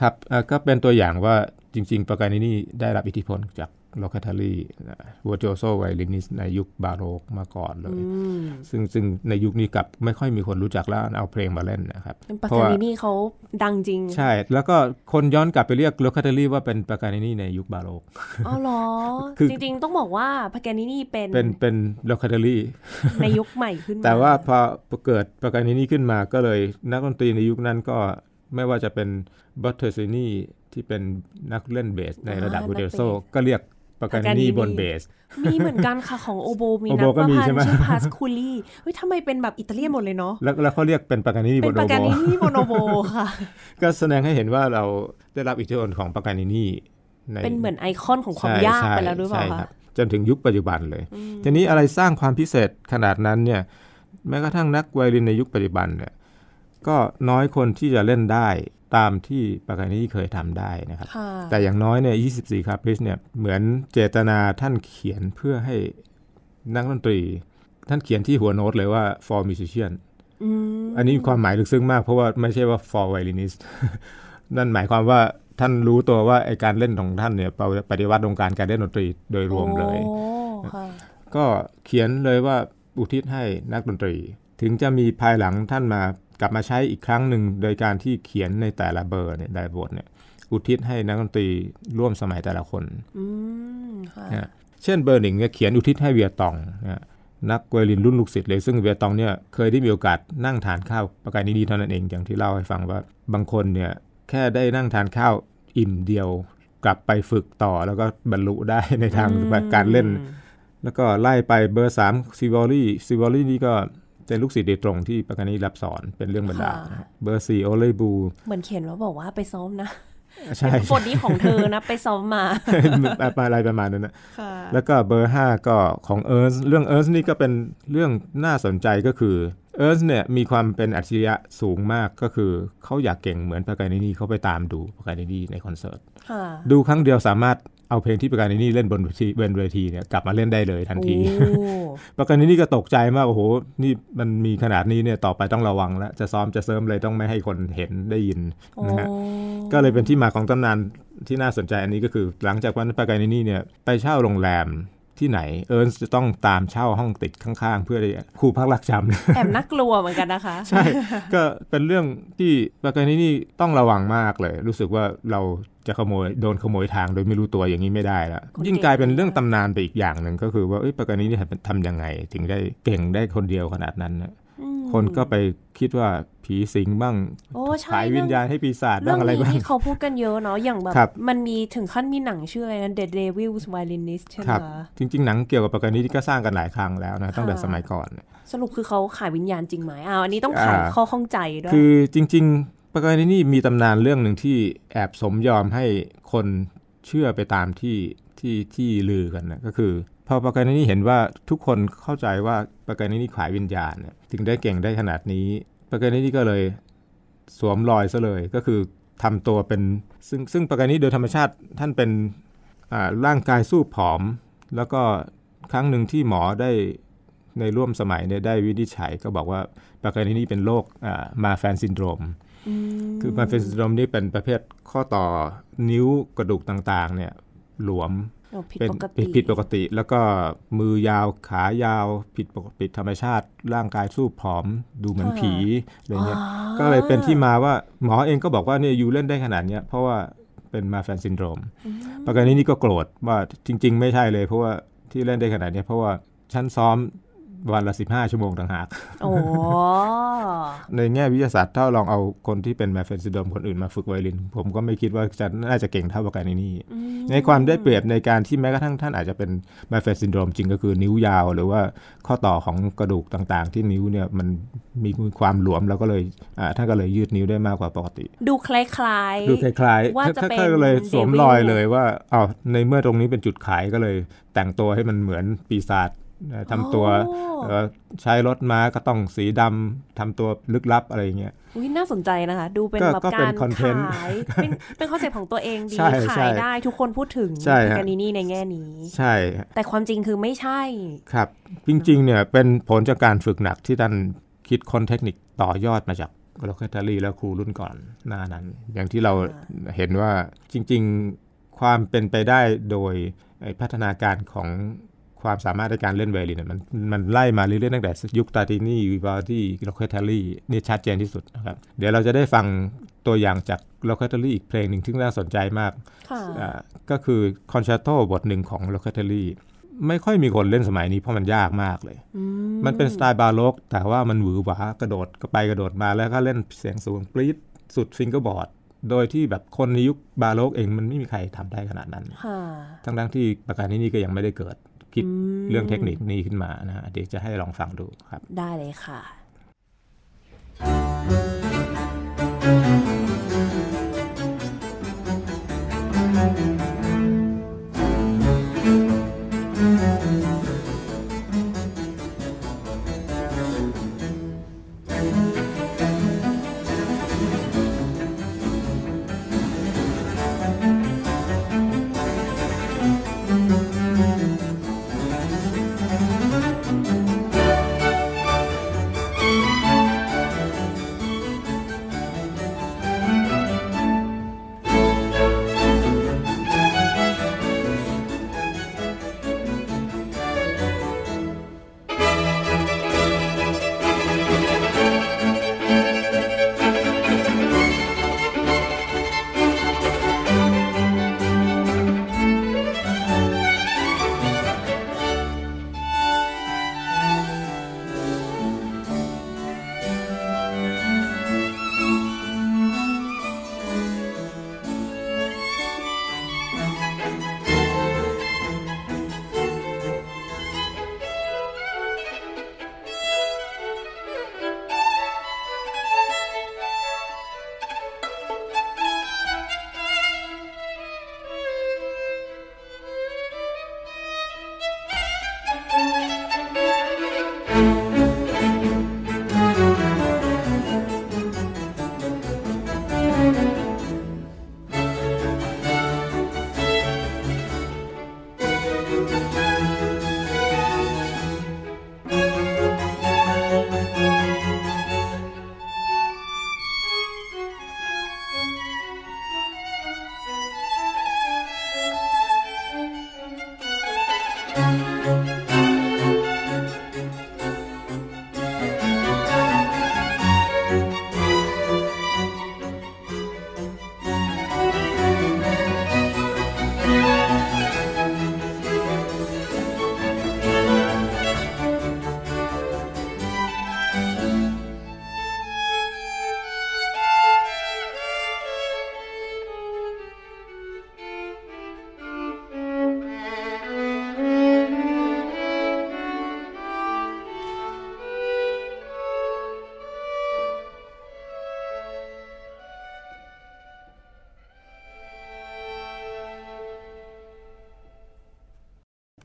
ครับเอ่อก็เป็นตัวอย่างว่าจริง ๆ ปากานินี่ได้รับอิทธิพลจากโลคาทารีวัวโจโซไวลินิสในยุคบาโรกมาก่อนเลยอืมซึ่งซึ่งในยุคนี้กลับไม่ค่อยมีคนรู้จักแล้วเอาเพลงมาเล่นนะครับเป็นปากเพราะกาว่านินี่เขาดังจริง ใช่ แล้วก็คนย้อนกลับไปเรียกโลคาทารีว่าเป็นปากานินี่ในยุคบาโรกอ๋อเหรอคือจริง ๆ ต้องบอกว่าปากกานินี่เป็นเป็นเป็นโลคาทารีในยุคใหม่ขึ้นมาแต่ว่าพอเกิดปากานินี่ขึ้นมาก็เลยนักดนตรีในยุคนั้นก็ ไม่ว่าจะเป็นบัตเทอร์ซินีที่เป็นนักเล่นเบสในระดับอ่าบูเดนักโซเบสก็เรียกปากานินี่บนเบส มีเหมือนกันค่ะของโอโบมีโอนัโบกก็ประมีพันใช่ไหมธ์ชื่อพาสคูลีเฮ้ยทำไมเป็นแบบอิตาเลียนหมดเลยเนาะแล้วแล้วเขาเรียกเป็นปากานินี่บเป็นนโอปากโบกานินี่โมโนโบค่ะ ก็แสดงให้เห็นว่าเราได้รับอิทธิพลของปากานินี่ในเป็นเหมือนไอคอนของความใช่ยากใช่ไปแล้วหรือเปล่าใช่คะรับจนถึงยุคปัจจุบันเลย ทีนี้อะไรสร้างความพิเศษขนาดนั้นเนี่ยแม้กระทั่งนักไวโอลินในยุคปัจจุบันเนี่ย ก็น้อยคนที่จะเล่นได้ตามที่ปากานีเคยทำได้นะครับค่ะแต่อย่างน้อยเนี่ย 24คาปริสเนี่ยเหมือนเจตนาท่านเขียนเพื่อให้นักดนตรี ท่านเขียนที่หัวโน้ตเลยว่า for musician อืมอันนี้มีความหมายลึกซึ้งมากเพราะว่าไม่ใช่ว่า for violinist นั่นหมายความว่าท่านรู้ตัวว่าไอการเล่นของท่านเนี่ยปฏิวัติวงการการเล่นดนตรีโดยรวมเลยโอ้ค่ะก็เขียนเลยว่าอุทิศให้นักดนตรี ถึงจะมีภายหลังท่านมา กลับมาใช้อีกครั้งหนึ่งโดยการที่เขียนในแต่ละเบอร์เนี่ยแต่ละบทเนี่ยอุทิศให้นักดนตรีร่วมสมัยแต่ละคนอืมค่ะนะเช่นเบอร์หนึ่งเนี่ยเขียนอุทิศให้เวียตองนะนักไวโอลินรุ่นลูกศิษย์เลย ซึ่งเวียตองเนี่ยเคยได้มีโอกาสนั่งทานข้าวประกายนี้ๆเท่านั้นเองอย่างที่เล่าให้ฟังว่าบางคนเนี่ยแค่ได้นั่งทานข้าวอิ่มเดียว กลับไปฝึกต่อแล้วก็บรรลุได้ในทางการเล่น แล้วก็ไล่ไปเบอร์3ซิโวรี่ซิโวรี่นี่ก็ เป็นลูกศิษย์โดยตรงที่ปากานินี่รับสอนเป็นเรื่องเป็นราวนะเบอร์4โอเลบูล เหมือนเขียนว่าบอกว่าไปซ้อมนะใช่บทนี้ของเธอนะ ไปซ้อมมาอะไรประมาณนั้นนะค่ะแล้วก็เบอร์5ก็ของแอนสท์ เรื่องแอนสท์นี่ก็เป็นเรื่องน่าสนใจก็คือเอิร์สเนี่ยมีความเป็นอัจฉริยะสูงมากก็คือเขาอยากเก่งเหมือนปากานีนี่เขาไปตามดูปากานีนี่ในคอนเสิร์ตค่ะดูครั้งเดียวสามารถ เอาเพลงที่ปากานีนี่เล่นบนเวทีบนเวทีเนี่ยกลับมาเล่นได้เลยทันทีโอ้ปากานีนี่ก็ตกใจมากโอ้โหนี่มันมีขนาดนี้เนี่ยต่อไปต้องระวังแล้วจะซ้อมจะเสริมเลยต้องไม่ให้คนเห็นได้ยินโอ้นะฮะก็เลยเป็นที่มาของตำนานที่น่าสนใจอันนี้ก็คือ หลังจากวันปากานีนี่เนี่ยไปเช่าโรงแรม ที่ไหนเอิร์นจะต้องตามเช่าห้องติดข้างๆ เพื่อที่ครูพักรักจำแอบน่ากลัวเหมือนกันนะคะ ใช่ ก็เป็นเรื่องที่ปากานีนี่ต้องระวังมากเลย รู้สึกว่าเราจะขโมยโดนขโมยทางโดยไม่รู้ตัวอย่างนี้ไม่ได้ละคนเก่งยิ่งกลายเป็นเรื่องตำนานไปอีกอย่างหนึ่งก็คือว่าเอ้ยปากานีนี่ทำยังไง ถึงได้เก่งได้คนเดียวขนาดนั้นนะอืม คนก็ไปคิดว่าผีสิงบ้างโอ้ใช่ขายวิญญาณให้ปีศาจเรื่บ้าองงอะไรนี้บ้างที่เขาพูดกันเยอะเนาะอย่างแบบครับมันมีถึงขั้นมีหนังชื่ออะไรนะ The Devil's Violinist ใช่ไหมครับคะจริง ๆ หนังเกี่ยวกับปากานีนี่ก็สร้างกันหลายครั้งแล้วนะตั้งแต่ค่ะสมัยก่อน สรุปคือเขาขายวิญญาณจริงไหมอ้าวอันนี้ต้องขายอ่าข้อข้องใจด้วยคือจริง ๆปากานีนี่มีตำนานเรื่องหนึ่งที่แอบสมยอมให้คนเชื่อไปตามที่ที่ที่ลือกันนะก็คือ พอปากานีนี่เห็นว่าทุกคนเข้าใจว่าปากานีนี่ขายวิญญาณเนี่ยถึงได้เก่งได้ขนาดนี้ปากานีนี่ก็เลยสวมรอยซะเลยก็คือทำตัวเป็นซึ่งซึ่งปากานินี่โดยธรรมชาติท่านเป็นอ่าร่างกายซูบผอม แล้วก็ครั้งหนึ่งที่หมอได้ในร่วมสมัยเนี่ยได้วินิจฉัยก็บอกว่าปากานินี่เป็นโรค Marfan syndrome คือ Marfan syndrome นี่เป็นประเภทข้อต่อนิ้วกระดูกต่างๆเนี่ยหลวมโอ้ผิด เป็นปกติผิดปกติ แล้วก็มือยาวขายาวผิดปกติธรรมชาติ ร่างกายซูบผอมดูเหมือนผีอะไรเงี้ยอ๋อก็เลยเป็นที่มาว่าหมอเองก็บอกว่าเนี่ย you เล่นได้ขนาดเนี้ยเพราะว่าเป็น Marfan syndrome ปากานินี่ก็โกรธว่าจริง ๆ ไม่ใช่เลย เพราะว่าที่เล่นได้ขนาดเนี้ยเพราะว่าฉันซ้อม วันละ 15 ชั่วโมงต่างหากโอ้ในแง่วิทยาศาสตร์ถ้าลองเอาคนที่เป็น Marfan syndrome คนอื่นมาฝึกไวโอลิน ผมก็ไม่คิดว่าจะน่าจะเก่งเท่าปากานินี่ ในความได้เปรียบในการที่แม้กระทั่งท่านอาจจะเป็น Marfan syndrome จริงก็คือนิ้วยาว หรือว่าข้อต่อของกระดูกต่างๆ ที่นิ้วเนี่ยมันมีความหลวมแล้วก็เลยอ่าท่านก็เลยยืดนิ้วได้มากกว่าปกติ ดูคล้ายๆดูคล้ายๆว่าจะเป็นก็เลยสวม Devil รอยเลยว่าอ๋อในเมื่อตรงนี้เป็นจุดขายก็เลยแต่งตัวให้มันเหมือนปีศาจเอ่อ ทำตัวโอ้เอ่อใช้รถม้าก็ต้องสีดำทำตัวลึกลับอะไรอย่างเงี้ยอุ๊ยน่าสนใจนะคะ ดูเป็นก็แบบก็เป็กานรคอนเทนต์ขายเป็นเป็น concept ของตัวเองดีใช่ใช่ขายได้ทุกคนพูดถึงใช่ปากานินี่ในแง่นี้ ใช่ฮะแต่ความจริงคือไม่ใช่ ครับ จริง ๆ เนี่ยเป็นผลจากการฝึกหนักที่ท่านคิดค้นเทคนิคต่อยอดมาจากโลคาเทลลีและครูรุ่นก่อนหน้านั้น อย่างที่เราเห็นว่าจริง ๆ ความเป็นไปได้โดยไอ้พัฒนาการของ ความสามารถในการเล่นไวโอลินเนี่ยมันมันไล่มาเรื่อยๆตั้งแต่ยุคตาร์ตินีวิวัลดีโลคาเทลลีนี่ชัดเจนที่สุดนะครับเดี๋ยวเราจะได้ฟังตัวอย่างจากโลคาเทลลีอีกเพลงหนึ่งที่น่าสนใจมากค่ะอ่าก็คือคอนแชร์โตบทหนึ่งของโลเคท a รีไม่ค่อยมีคนเล่นสมัยนี้เพราะมันยากมากเลยอืมมันเป็นสไตล์บาโรก แต่ว่ามันหวือหวากระโดดก็ไปกระโดดมาแล้วก็เล่นเสียงสูงปรี๊ดสุด fingerboard โดยที่แบบคนในยุคบาโรกเองมันไม่มีใครทำได้ขนาดนั้นค่ะทั้งๆที่ประการนี้นี่ก็ยังไม่ได้เกิด คิดอืมเรื่องเทคนิคนี้ขึ้นมานะฮะเดี๋ยวจะให้ลองฟังดูครับ ได้เลยค่ะ Thank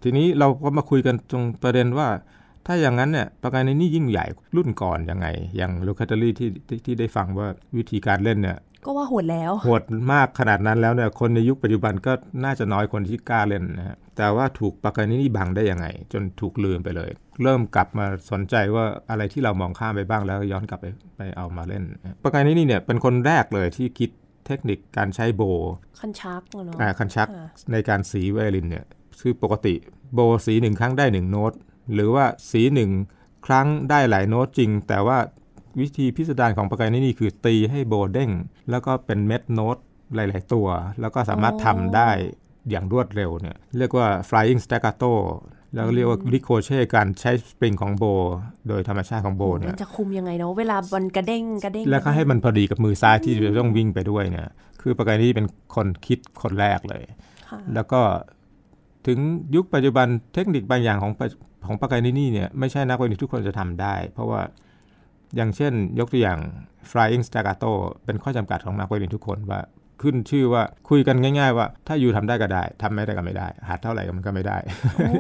ทีนี้เราก็มาคุยกันตรงประเด็นว่า ถ้าอย่างนั้นเนี่ยปากานินี่ยิ่งใหญ่รุ่นก่อนยังไง อย่างลูคาตาลีที่ที่ที่ได้ฟังว่าวิธีการเล่นเนี่ยก็ว่าโหดแล้วโหดมากขนาดนั้นแล้วเนี่ยคนในยุคปัจจุบันก็น่าจะน้อยคนที่กล้าเล่นนะฮะแต่ว่าถูกปากานินี่บังได้ยังไง จนถูกลืมไปเลย เริ่มกลับมาสนใจว่าอะไรที่เรามองข้ามไปบ้างแล้วย้อนกลับไปไปเอามาเล่นปากานินี่เนี่ยเป็นคนแรกเลยที่คิดเทคนิคการใช้โบว์คันชักอะเนาะอ่าคันชักค่ะในการสีไวโอลินเนี่ย คือปกติโบว์สีหนึ่งครั้งได้หนึ่งโน้ต หรือว่าสีหนึ่งครั้งได้หลายโน้ตจริง แต่ว่าวิธีพิสดารของปากกานี่นี่คือตีให้โบว์เด้ง แล้วก็เป็นเม็ดโน้ตหลาย ๆ ตัว แล้วก็สามารถทำได้อย่างรวดเร็วเนี่ยเรียกว่า flying staccato แล้วก็เรียกว่า ricochet การใช้สปริงของโบว์โดยธรรมชาติของโบว์เนี่มัยนจะคุมยังไงเนาะเวลามันกระเด้งกระเด้ง แล้วก็ให้มันพอดีกับมือซ้ายที่จะต้องวิ่งไปด้วยเนี่ยคือปากกานี่เป็นคนคิดคนแรกเลยค่ะแล้วก็ ถึงยุคปัจจุบันเทคนิคบางอย่างของปะของปากกานินี่เนี่ยไม่ใช่นักวิทย์ทุกคนจะทำได้ เพราะว่าอย่างเช่น ยกตัวอย่าง flying staccato เป็นข้อจำกัดของนักวิทย์ทุกคนว่าขึ้นชื่อว่าคุยกันง่าย ๆ ว่าถ้าอยู่ทำได้ก็ได้ทำไม่ได้ก็ไม่ได้หัดเท่าไหร่ก็มันก็ไม่ได้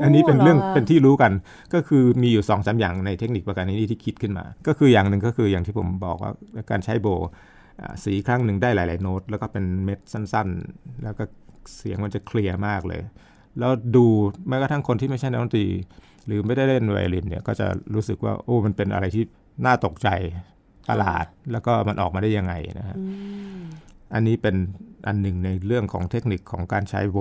อันนี้เป็นเรื่องเป็นที่รู้กันก็คือมีอยู่สองสามอย่างในเทคนิคประการนี้ที่คิดขึ้นมา ก็คืออย่างหนึ่งก็คืออย่างที่ผมบอกว่าการใช้โบว์อ่าสีครั้งหนึ่งได้หลาย ๆ โน้ต แล้วก็เป็นเม็ดสั้น ๆ แล้วก็เสียงมันจะ clear มากเลย แล้วดูแม้กระทั่งคนที่ไม่ใช่นักดนตรี หรือไม่ได้เล่นไวโอลินเนี่ยก็จะรู้สึกว่าโอ้มันเป็นอะไรที่น่าตกใจประหลาด แล้วก็มันออกมาได้ยังไงนะฮะอืมอันนี้เป็นอันหนึ่งในเรื่องของเทคนิคของการใช้โว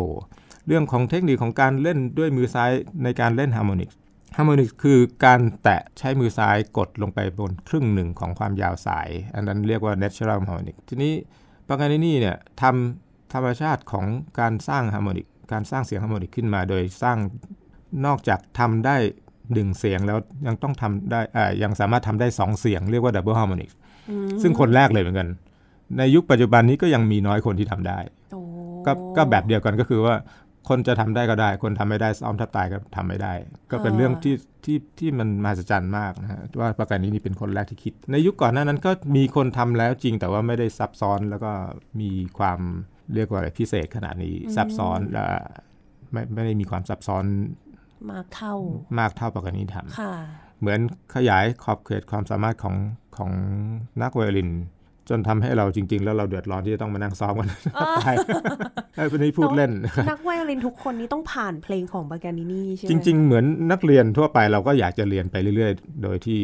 เรื่องของเทคนิคของการเล่นด้วยมือซ้ายในการเล่น harmonic harmonic คือการแตะใช้มือซ้ายกดลงไปบนครึ่งหนึ่งของความยาวสาย อันนั้นเรียกว่า natural harmonic ทีนี้ปากานินี่เนี่ยทำธรรมชาติของการสร้าง harmonic การสร้างเสียง harmonic ขึ้นมา โดยสร้างนอกจากทำได้หนึ่งเสียงแล้วยังต้องทำได้อ่ายังสามารถทำได้สองเสียงเรียกว่า double harmonic อืมซึ่งคนแรกเลยเหมือนกัน ในยุคปัจจุบันนี้ก็ยังมีน้อยคนที่ทำได้โอ้ก็ก็แบบเดียวกันก็คือว่าคนจะทำได้ก็ได้ คนทำไม่ได้ซ้อมทับตายก็ทำไม่ได้ ก็เป็นเรื่องที่ที่ที่มันมหัศจรรย์มากนะฮะว่าประการนี้นี่เป็นคนแรกที่คิด ในยุคก่อนหน้านั้นก็มีคนทำแล้วจริงแต่ว่าไม่ได้ซับซ้อนแล้วก็มีความ เรียกว่าอะไรพิเศษขนาดนี้ซับซ้อนและไม่ไม่ได้มีความซับซ้อนมากเท่ามากเท่าประการนี้ทำค่ะเหมือนขยายขอบเขตความสามารถของของนักไวโอลิน จนทำให้เราจริง ๆ แล้วเราเดือดร้อนที่จะต้องมานั่งซ้อมกันตายไอ้คนนี้พูดเล่น นักไวโอลินทุกคนนี้ต้องผ่านเพลงของบาการินี่ใช่ไหมจริง ๆ เหมือนนักเรียนทั่วไปเราก็อยากจะเรียนไปเรื่อย ๆ โดยที่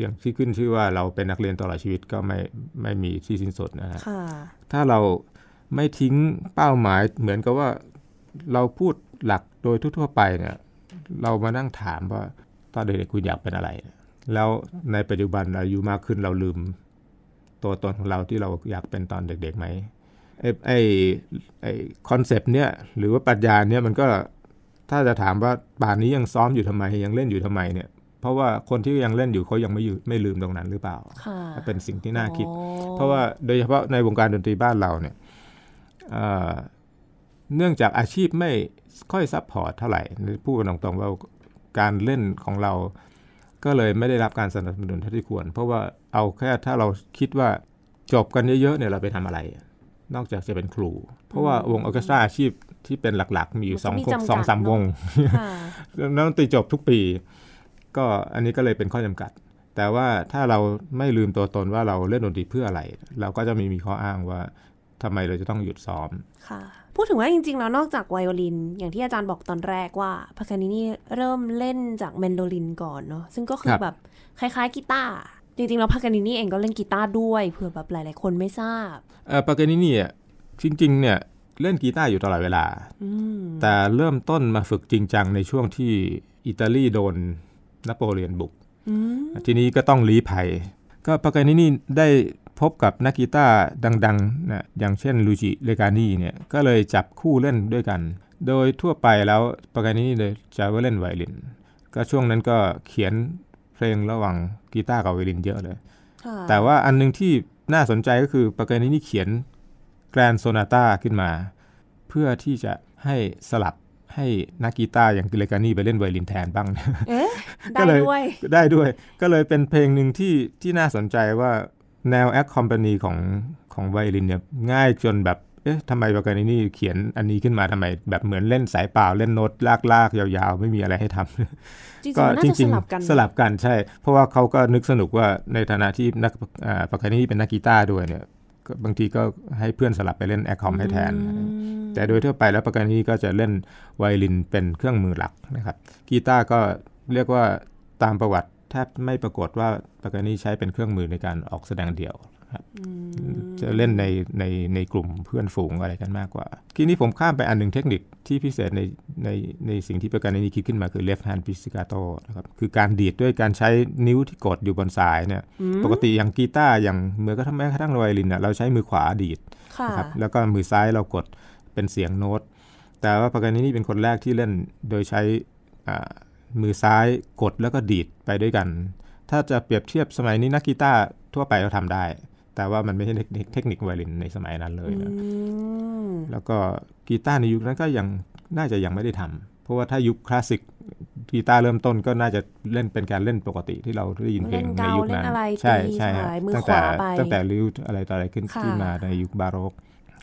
อย่างที่ขึ้นชื่อว่าเราเป็นนักเรียนตลอดชีวิตก็ไม่ไม่มีที่สิ้นสุดนะฮะค่ะถ้าเรา ไม่ทิ้งเป้าหมายเหมือนกับว่าเราพูดหลักโดยทั่วๆไปเนี่ยเรามานั่งถามว่าตอนเด็กๆคุณอยากเป็นอะไร แล้วในปัจจุบันอายุมากขึ้นเราลืม ตัวตนของเราที่เราอยากเป็นตอนเด็กๆไหมไอ้ไอ้ไอ้ concept เนี่ยหรือว่าปรัชญาเนี่ยมันก็ถ้าจะถามว่าป่านนี้ยังซ้อมอยู่ทำไมยังเล่นอยู่ทำไมเนี่ยเพราะว่าคนที่ยังเล่นอยู่เขายังไม่อยู่ไม่ลืมตรงนั้นหรือเปล่าค่ะเป็นสิ่งที่น่าคิดอ๋อเพราะว่าโดยเฉพาะในวงการดนตรีบ้านเราเนี่ย เอ่อเนื่องจากอาชีพไม่ค่อย support เท่าไหร่พูดกันตรงๆว่าการเล่นของเราก็เลยไม่ได้รับการสนับสนุนเท่าที่ควร เพราะว่าเอาแค่ถ้าเราคิดว่าจบกันเยอะๆเนี่ยเราไปทำอะไร นอกจากจะเป็นครู เพราะว่าวงออร์เคสตราอาชีพที่เป็นหลักๆ มีอยู่สองมันก็มีจำกัดสองสามวงค่ะแล้วดนตรีจบทุกปี ก็อันนี้ก็เลยเป็นข้อจำกัด แต่ว่าถ้าเราไม่ลืมตัวตนว่าเราเล่นดนตรีเพื่ออะไร เราก็จะไมีมีข้ออ้างว่า ทำไมเราจะต้องหยุดซ้อม ค่ะ พูดถึงว่าจริง ๆ แล้วนอกจากไวโอลิน อย่างที่อาจารย์บอกตอนแรกว่าปากานินี่เริ่มเล่นจากแมนโดลินก่อนเนาะซึ่งก็คือ ครับแบบคล้ายๆกีตาร์จริงๆแล้วปากานินี่เองก็เล่นกีตาร์ด้วยเผื่อแบบหลายๆคนไม่ทราบเออปากานินี่อะจริง ๆ เนี่ยเล่นกีตาร์อยู่ตลอดเวลาอืมแต่เริ่มต้นมาฝึกจริงจังในช่วงที่อิตาลีโดนนโปเลียนบุกอืมทีนี้ก็ต้องลี้ภัย ก็ปากานินี่ได้ พบกับนักกีตาร์ดังๆนะอย่างเช่นลุยจิเลญานีเนี่ยก็เลยจับคู่เล่นด้วยกัน โดยทั่วไปแล้วปากานินี่เลยจะว่าเล่นไวโอลิน ก็ช่วงนั้นก็เขียนเพลงระหว่างกีตาร์กับไวโอลินเยอะเลยค่ะแต่ว่าอันหนึงที่น่าสนใจก็คือปากานินี่เขียนแกรนโซนาตาขึ้นมา เพื่อที่จะให้สลับให้นักกีตาร์อย่างเลกานีไปเล่นไวโอลินแทนบ้างเอ๊ะก็ได้เลยด้วยได้ด้วย ก็เลยเป็นเพลงหนึ่งที่ที่น่าสนใจว่า แนวแอคคอมพานีของของไวโอลินเนี่ยง่ายจนแบบเอ๊ะทำไมปากานินี่เขียนอันนี้ขึ้นมาทำไม แบบเหมือนเล่นสายเปล่าเล่นโน้ตลากๆ ยาวๆ ไม่มีอะไรให้ทำจริงๆมันน่าจะสลับกันสลับกันใช่ เพราะว่าเขาก็นึกสนุกว่าในฐานะที่นักปากานินี่เป็นนักกีตาร์ด้วยเนี่ยบางทีก็ให้เพื่อนสลับไปเล่น accom ให้แทน แต่โดยทั่วไปแล้วปากานินี่ก็จะเล่นไวโอลินเป็นเครื่องมือหลักนะครับกีตาร์ก็เรียกว่าตามประวัติ แทบไม่ปรากฏว่าปากานี่ใช้เป็นเครื่องมือในการออกแสดงเดี่ยวครับจะเล่นในในในกลุ่มเพื่อนฝูงอะไรกันมากกว่า ทีนี้ผมข้ามไปอันหนึ่งเทคนิคที่พิเศษในในในสิ่งที่ปากานี่คิดขึ้นมาคือ left hand pizzicato นะครับคือการดีดด้วยการใช้นิ้วที่กดอยู่บนสายเนี่ยปกติอย่างกีตาร์อย่างเมื่อกระทั่งแม้กระทั่งไวโอลินเราใช้มือขวาดีดนะครับแล้วก็มือซ้ายเรากดเป็นเสียงโน้ต แต่ว่าปากานี่เป็นคนแรกที่เล่นโดยใช้ มือซ้ายกดแล้วก็ดีดไปด้วยกัน ถ้าจะเปรียบเทียบสมัยนี้นักกีตาร์ทั่วไปเราทำได้ แต่ว่ามันไม่ใช่เทคนิคไวโอลินในสมัยนั้นเลยนะแล้วก็กีตาร์ในยุคนั้นก็ยังน่าจะยังไม่ได้ทำเพราะว่าถ้ายุคคลาสสิกกีตาร์เริ่มต้นก็น่าจะเล่นเป็นการเล่นปกติที่เราได้ยินเพลงในยุคนั้นใช่ใช่ฮะตั้งแต่ตั้งแต่ริ้วอะไรต่ออะไรขึ้นที่มาในยุคบาโรก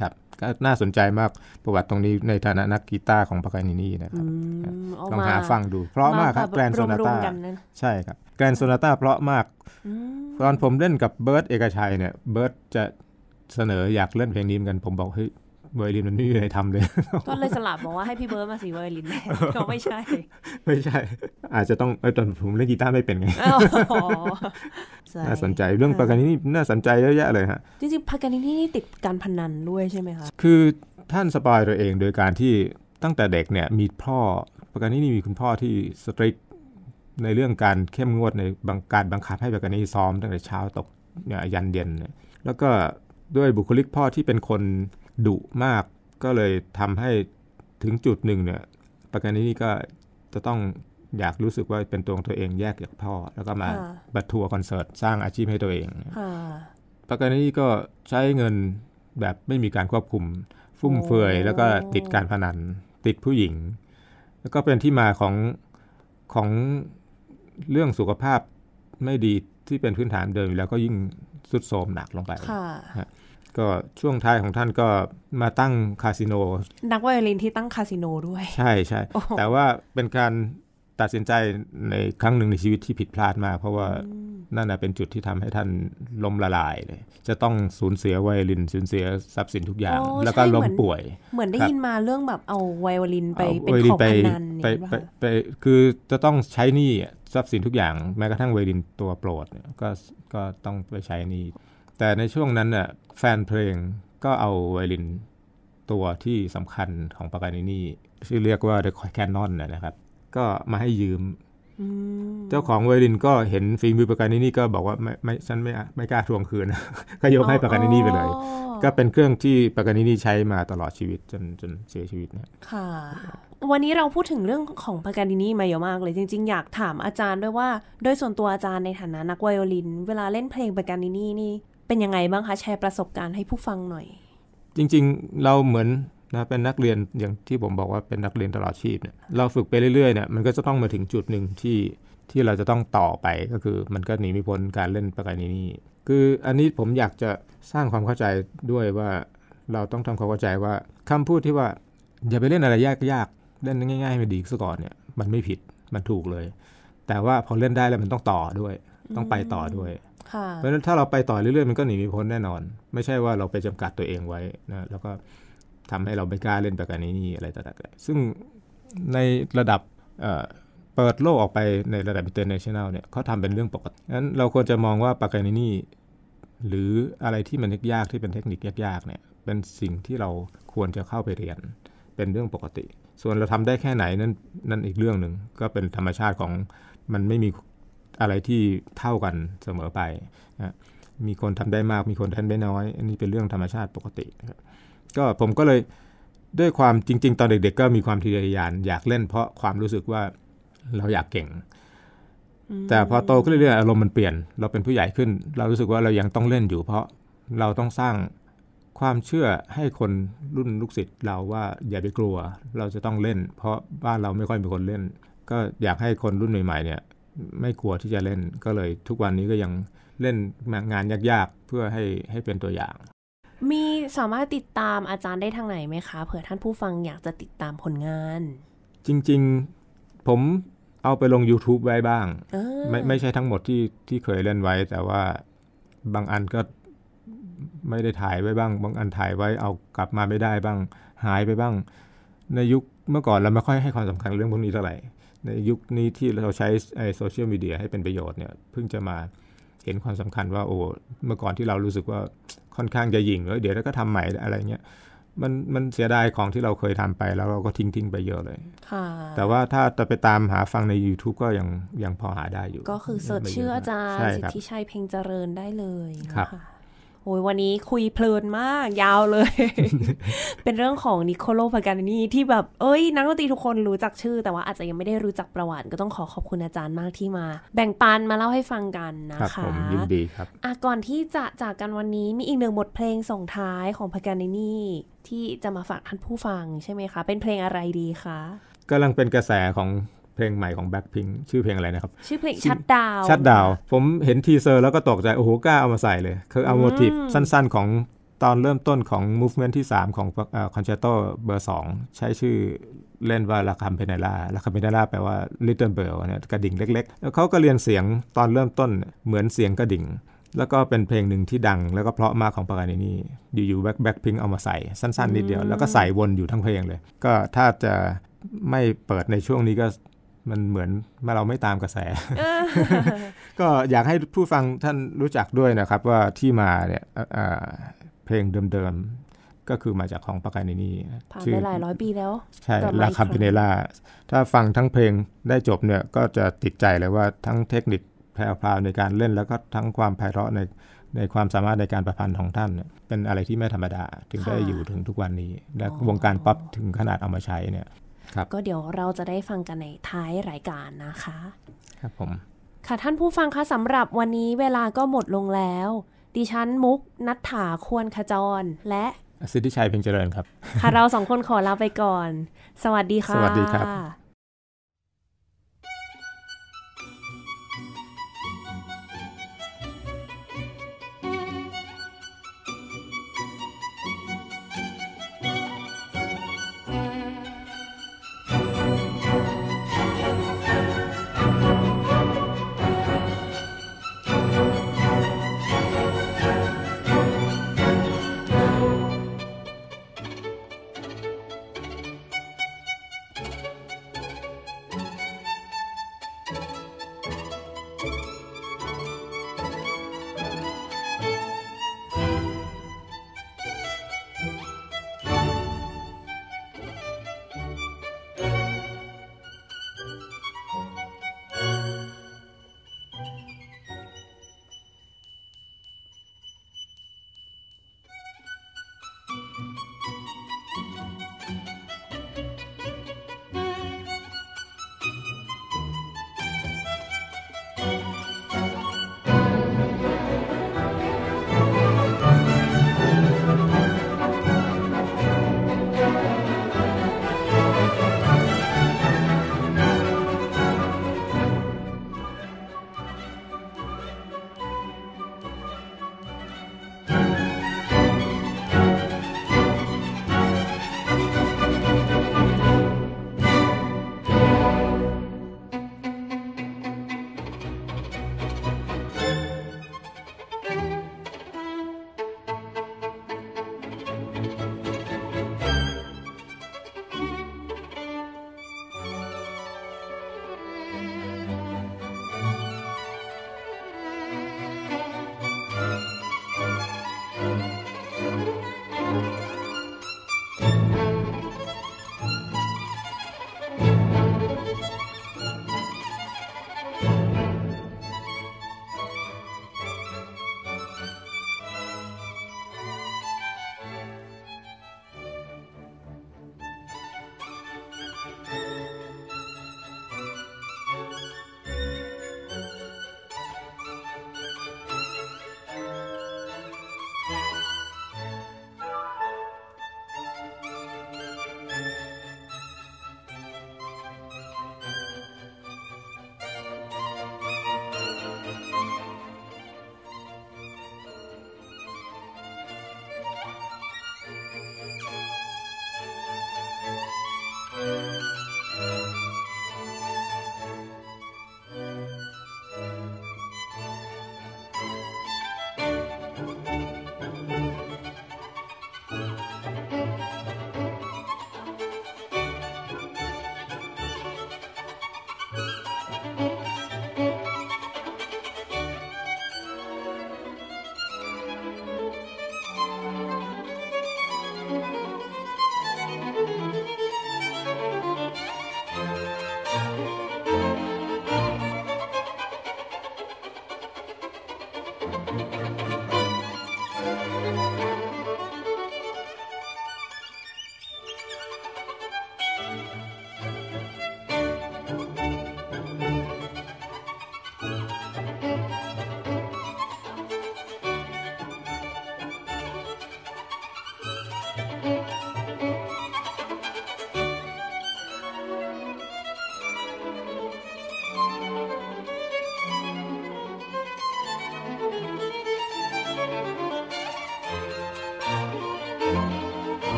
ครับก็น่าสนใจมากประวัติตรงนี้ในฐานะนักกีตาร์ของปากานินีนะครับลองหาฟังดู เพราะมากครับ Grand Sonata ใช่ครับ Grand Sonata เพราะมาก ตอนผมเล่นกับเบิร์ตเอกชัยเนี่ยเบิร์ตจะเสนออยากเล่นเพลงนี้เหมือนกันผมบอกเฮ้ย ไวโอลินมันไม่มีอะไรทำเลย ก็เลยสลับบอกว่าให้พี่เบิร์ตมาสีไวโอลินก็ไม่ใช่ ไม่ใช่ อาจจะต้องเออตอนผมเล่นกีตาร์ไม่เป็นไงน่าสนใจเรื่องปากานินี่น่าสนใจเยอะแยะเลยฮะจริงๆปากานินี่ติดการพนันด้วยใช่ไหมคะคือท่าน spoil ตัวเองโดยการที่ตั้งแต่เด็กเนี่ยมีพ่อปากานินี่มีคุณพ่อที่ strict ในเรื่องการเข้มงวดในการบังคับให้ปากานินี่ซ้อมตั้งแต่เช้าตกยันเย็นแล้วก็ด้วยบุคลิกพ่อที่เป็นคน ดุมากก็เลยทำให้ถึงจุดหนึ่งเนี่ยปากานินี่ก็จะต้องอยากรู้สึกว่าเป็นตัวของตัวเองแยกจากพ่อ แล้วก็มาบัตทัวร์คอนเสิร์ตสร้างอาชีพให้ตัวเองปากานินี่ก็ใช้เงินแบบไม่มีการควบคุม ฟุ่มเฟือย แล้วก็ติดการพนัน ติดผู้หญิง แล้วก็เป็นที่มาของของเรื่องสุขภาพไม่ดีที่เป็นพื้นฐานเดิมแล้วก็ยิ่งสุดโทมหนักลงไป ก็ช่วงท้ายของท่านก็มาตั้งคาสิโน นักไวโอลินที่ตั้งคาสิโนด้วย ใช่ใช่แต่ว่าเป็นการตัดสินใจในครั้งหนึ่งในชีวิตที่ผิดพลาดมาก เพราะว่านั่นเป็นจุดที่ทำให้ท่านล้มละลายเลยจะต้องสูญเสียไวโอลินสูญเสียทรัพย์สินทุกอย่าง แล้วก็ล้มป่วย เหมือนได้ยินมาเรื่องแบบเอาไวโอลินไปเป็นของพนันไปไปคือจะต้องใช้นี่ทรัพย์สินทุกอย่าง แม้กระทั่งไวโอลินตัวโปรดก็ก็ต้องไปใช้นี่ แต่ในช่วงนั้นน่ะแฟนเพลงก็เอาไวลินตัวที่สำคัญของปากานินี่ที่เรียกว่า The Canon นะครับ ก็มาให้ยืม เจ้าของไวลินก็เห็นฟีมือปากานินี่ก็บอกว่าไม่ไม่ฉันไม่ไม่กล้าทวงคืน ก็ยกให้ปากานินี่ไปเลย ก็เป็นเครื่องที่ปากานินี่ใช้มาตลอดชีวิตจนจนเสียชีวิตนะค่ะ วันนี้เราพูดถึงเรื่องของปากานินี่มาเยอะมากเลยจริง ๆ อยากถามอาจารย์ด้วยว่า โดยส่วนตัวอาจารย์ในฐานะนักไวโอลิน เวลาเล่นเพลงปากานินี่นี่ เป็นยังไงบ้างคะแชร์ประสบการณ์ให้ผู้ฟังหน่อย จริงๆเราเหมือนนะเป็นนักเรียนอย่างที่ผมบอกว่าเป็นนักเรียนตลอดชีพเนี่ยเราฝึกไปเรื่อยๆเนี่ยมันก็จะต้องมาถึงจุดหนึ่งที่ที่เราจะต้องต่อไปก็คือมันก็หนีไม่พ้นการเล่นประการนี้คืออันนี้ผมอยากจะสร้างความเข้าใจด้วยว่าเราต้องทำความเข้าใจว่าคำพูดที่ว่าอย่าไปเล่นอะไรยากๆเล่นง่ายๆไม่ดีซะก่อนเนี่ยมันไม่ผิดมันถูกเลย แต่ว่าพอเล่นได้แล้วมันต้องต่อด้วย ต้องไปต่อด้วย เพราะฉะนั้นถ้าเราไปต่อเรื่อยๆมันก็หนีไม่พ้นแน่นอน ไม่ใช่ว่าเราไปจำกัดตัวเองไว้นะแล้วก็ทำให้เราไม่กล้าเล่นปากกานี้นี่อะไรต่างๆซึ่งในระดับเปิดโลกออกไปในระดับ international เนี่ยเขาทำเป็นเรื่องปกติงั้นเราควรจะมองว่าปากกานี่หรืออะไรที่มันยากที่เป็นเทคนิคยากๆเนี่ยเป็นสิ่งที่เราควรจะเข้าไปเรียน เป็นเรื่องปกติ ส่วนเราทำได้แค่ไหนนั่นนั่นอีกเรื่องหนึ่งก็เป็นธรรมชาติของมันไม่มี อะไรที่เท่ากันเสมอไปนะมีคนทำได้มากมีคนทำได้น้อย อันนี้เป็นเรื่องธรรมชาติปกติครับก็ผมก็เลยด้วยความจริง ๆ ตอนเด็ก ๆ ก็มีความทะเยอทะยานอยากเล่นเพราะความรู้สึกว่าเราอยากเก่ง แต่พอโตขึ้นเรื่อยๆอารมณ์มันเปลี่ยน เราเป็นผู้ใหญ่ขึ้น เรารู้สึกว่าเรายังต้องเล่นอยู่ เพราะเราต้องสร้างความเชื่อให้คนรุ่นลูกศิษย์เราว่าอย่าไปกลัว เราจะต้องเล่น เพราะบ้านเราไม่ค่อยมีคนเล่น ก็อยากให้คนรุ่นใหม่ๆเนี่ย ไม่กลัวที่จะเล่น ก็เลยทุกวันนี้ก็ยังเล่นงานยากๆ เพื่อให้ให้เป็นตัวอย่าง มีสามารถติดตามอาจารย์ได้ทางไหนไหมคะเผื่อท่านผู้ฟังอยากจะติดตามผลงาน จริงๆผมเอาไปลง YouTube ไว้บ้างเออไม่ไม่ใช่ทั้งหมดที่ที่เคยเล่นไว้ แต่ว่าบางอันก็ไม่ได้ถ่ายไว้บ้าง บางอันถ่ายไว้เอากลับมาไม่ได้บ้าง หายไปบ้าง ในยุคเมื่อก่อนเราไม่ค่อยให้ความสำคัญเรื่องพวกนี้เท่าไหร่ ในยุคนี้ที่เราใช้ไอโซเชียลมีเดียให้เป็นประโยชน์เนี่ยเพิ่งจะมาเห็นความสำคัญว่าโอ้เมื่อก่อนที่เรารู้สึกว่าค่อนข้างจะหยิ่งเอ้ยเดี๋ยวเราก็ทำใหม่อะไรเงี้ยมันมันเสียดายของที่เราเคยทำไปแล้วเราก็ทิ้งทิ้งไปเยอะเลยค่ะแต่ว่าถ้าจะไปตามหาฟังใน YouTube ก็ยังยังพอหาได้อยู่ ก็คือเสิร์ชชื่ออาจารย์ใช่สิทครับธิชัยเพ็งเจริญได้เลยครับนะคะ โอ้ยวันนี้คุยเพลินมากยาวเลย เป็นเรื่องของนิโคโลพากานีที่แบบ เอ้ย นักดนตรีทุกคนรู้จักชื่อ แต่ว่าอาจจะยังไม่ได้รู้จักประวัติ ก็ต้องขอขอบคุณอาจารย์มากที่มา แบ่งปันมาเล่าให้ฟังกันนะครับคะผมยินดีครับอะก่อนที่จะจากกันวันนี้มีอีกหนึ่งบทเพลงส่งท้ายของพากานีที่จะมาฝากท่านผู้ฟังใช่ไหมคะ เป็นเพลงอะไรดีคะกำลังเป็นกระแสของ เพลงใหม่ของ Blackpink ชื่อเพลงอะไรนะครับ ชื่อเพลง Shut Down Shut Down ผมเห็น teaser แล้วก็ตกใจ โอ้โหกล้าเอามาใส่เลย คือเอา motif สั้นๆของตอนเริ่มต้นของ movement ที่ 3 ของคอนแชร์โตเบอร์ 2 ใช้ชื่อเล่นว่า La Campanella La Campanella แปลว่า little bell เนี่ยกระดิ่งเล็กๆ แล้วเขาก็เลียนเสียงตอนเริ่มต้นเหมือนเสียงกระดิ่ง แล้วก็เป็นเพลงหนึ่งที่ดัง แล้วก็เพราะมากของปากานินี่อยู่ๆแบ็คแบ็คพิงเอามาใส่สั้นๆนิดเดียว แล้วก็ใส่วนอยู่ทั้งเพลงเลย ก็ถ้าจะไม่เปิดในช่วงนี้ก็ มันเหมือนเราไม่ตามกระแส ก็อยากให้ผู้ฟังท่านรู้จักด้วยนะครับ ว่าที่มาเนี่ยเอ่อเอ่อเพลงเดิมๆ ก็คือมาจากของปากานินี่ผ่านไปหลายร้อยปีแล้ว ใช่กลับมาลาอีกคาครั้งปิเนล่า ถ้าฟังทั้งเพลงได้จบเนี่ยก็จะติดใจเลยว่าทั้งเทคนิคแพรวๆในการเล่นแล้วก็ทั้งความไพเราะในในความสามารถในการประพันธ์ของท่านเนี่ยเป็นอะไรที่ไม่ธรรมดา ถึงได้อยู่ถึงทุกวันนี้ และวงการป๊อปถึงขนาดเอามาใช้เนี่ยครับ ก็เดี๋ยวเราจะได้ฟังกันในท้ายรายการนะคะ ครับผม ค่ะท่านผู้ฟังคะสำหรับวันนี้เวลาก็หมดลงแล้ว ดิฉันมุกนัฐถาควรขจรและสิทธิชัยเพ็งเจริญครับ ค่ะเราสองคนขอลาไปก่อน สวัสดีค่ะ สวัสดีครับ「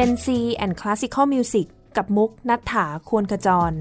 Gen C and Classical Music กับมุกนัฐถาควรขจร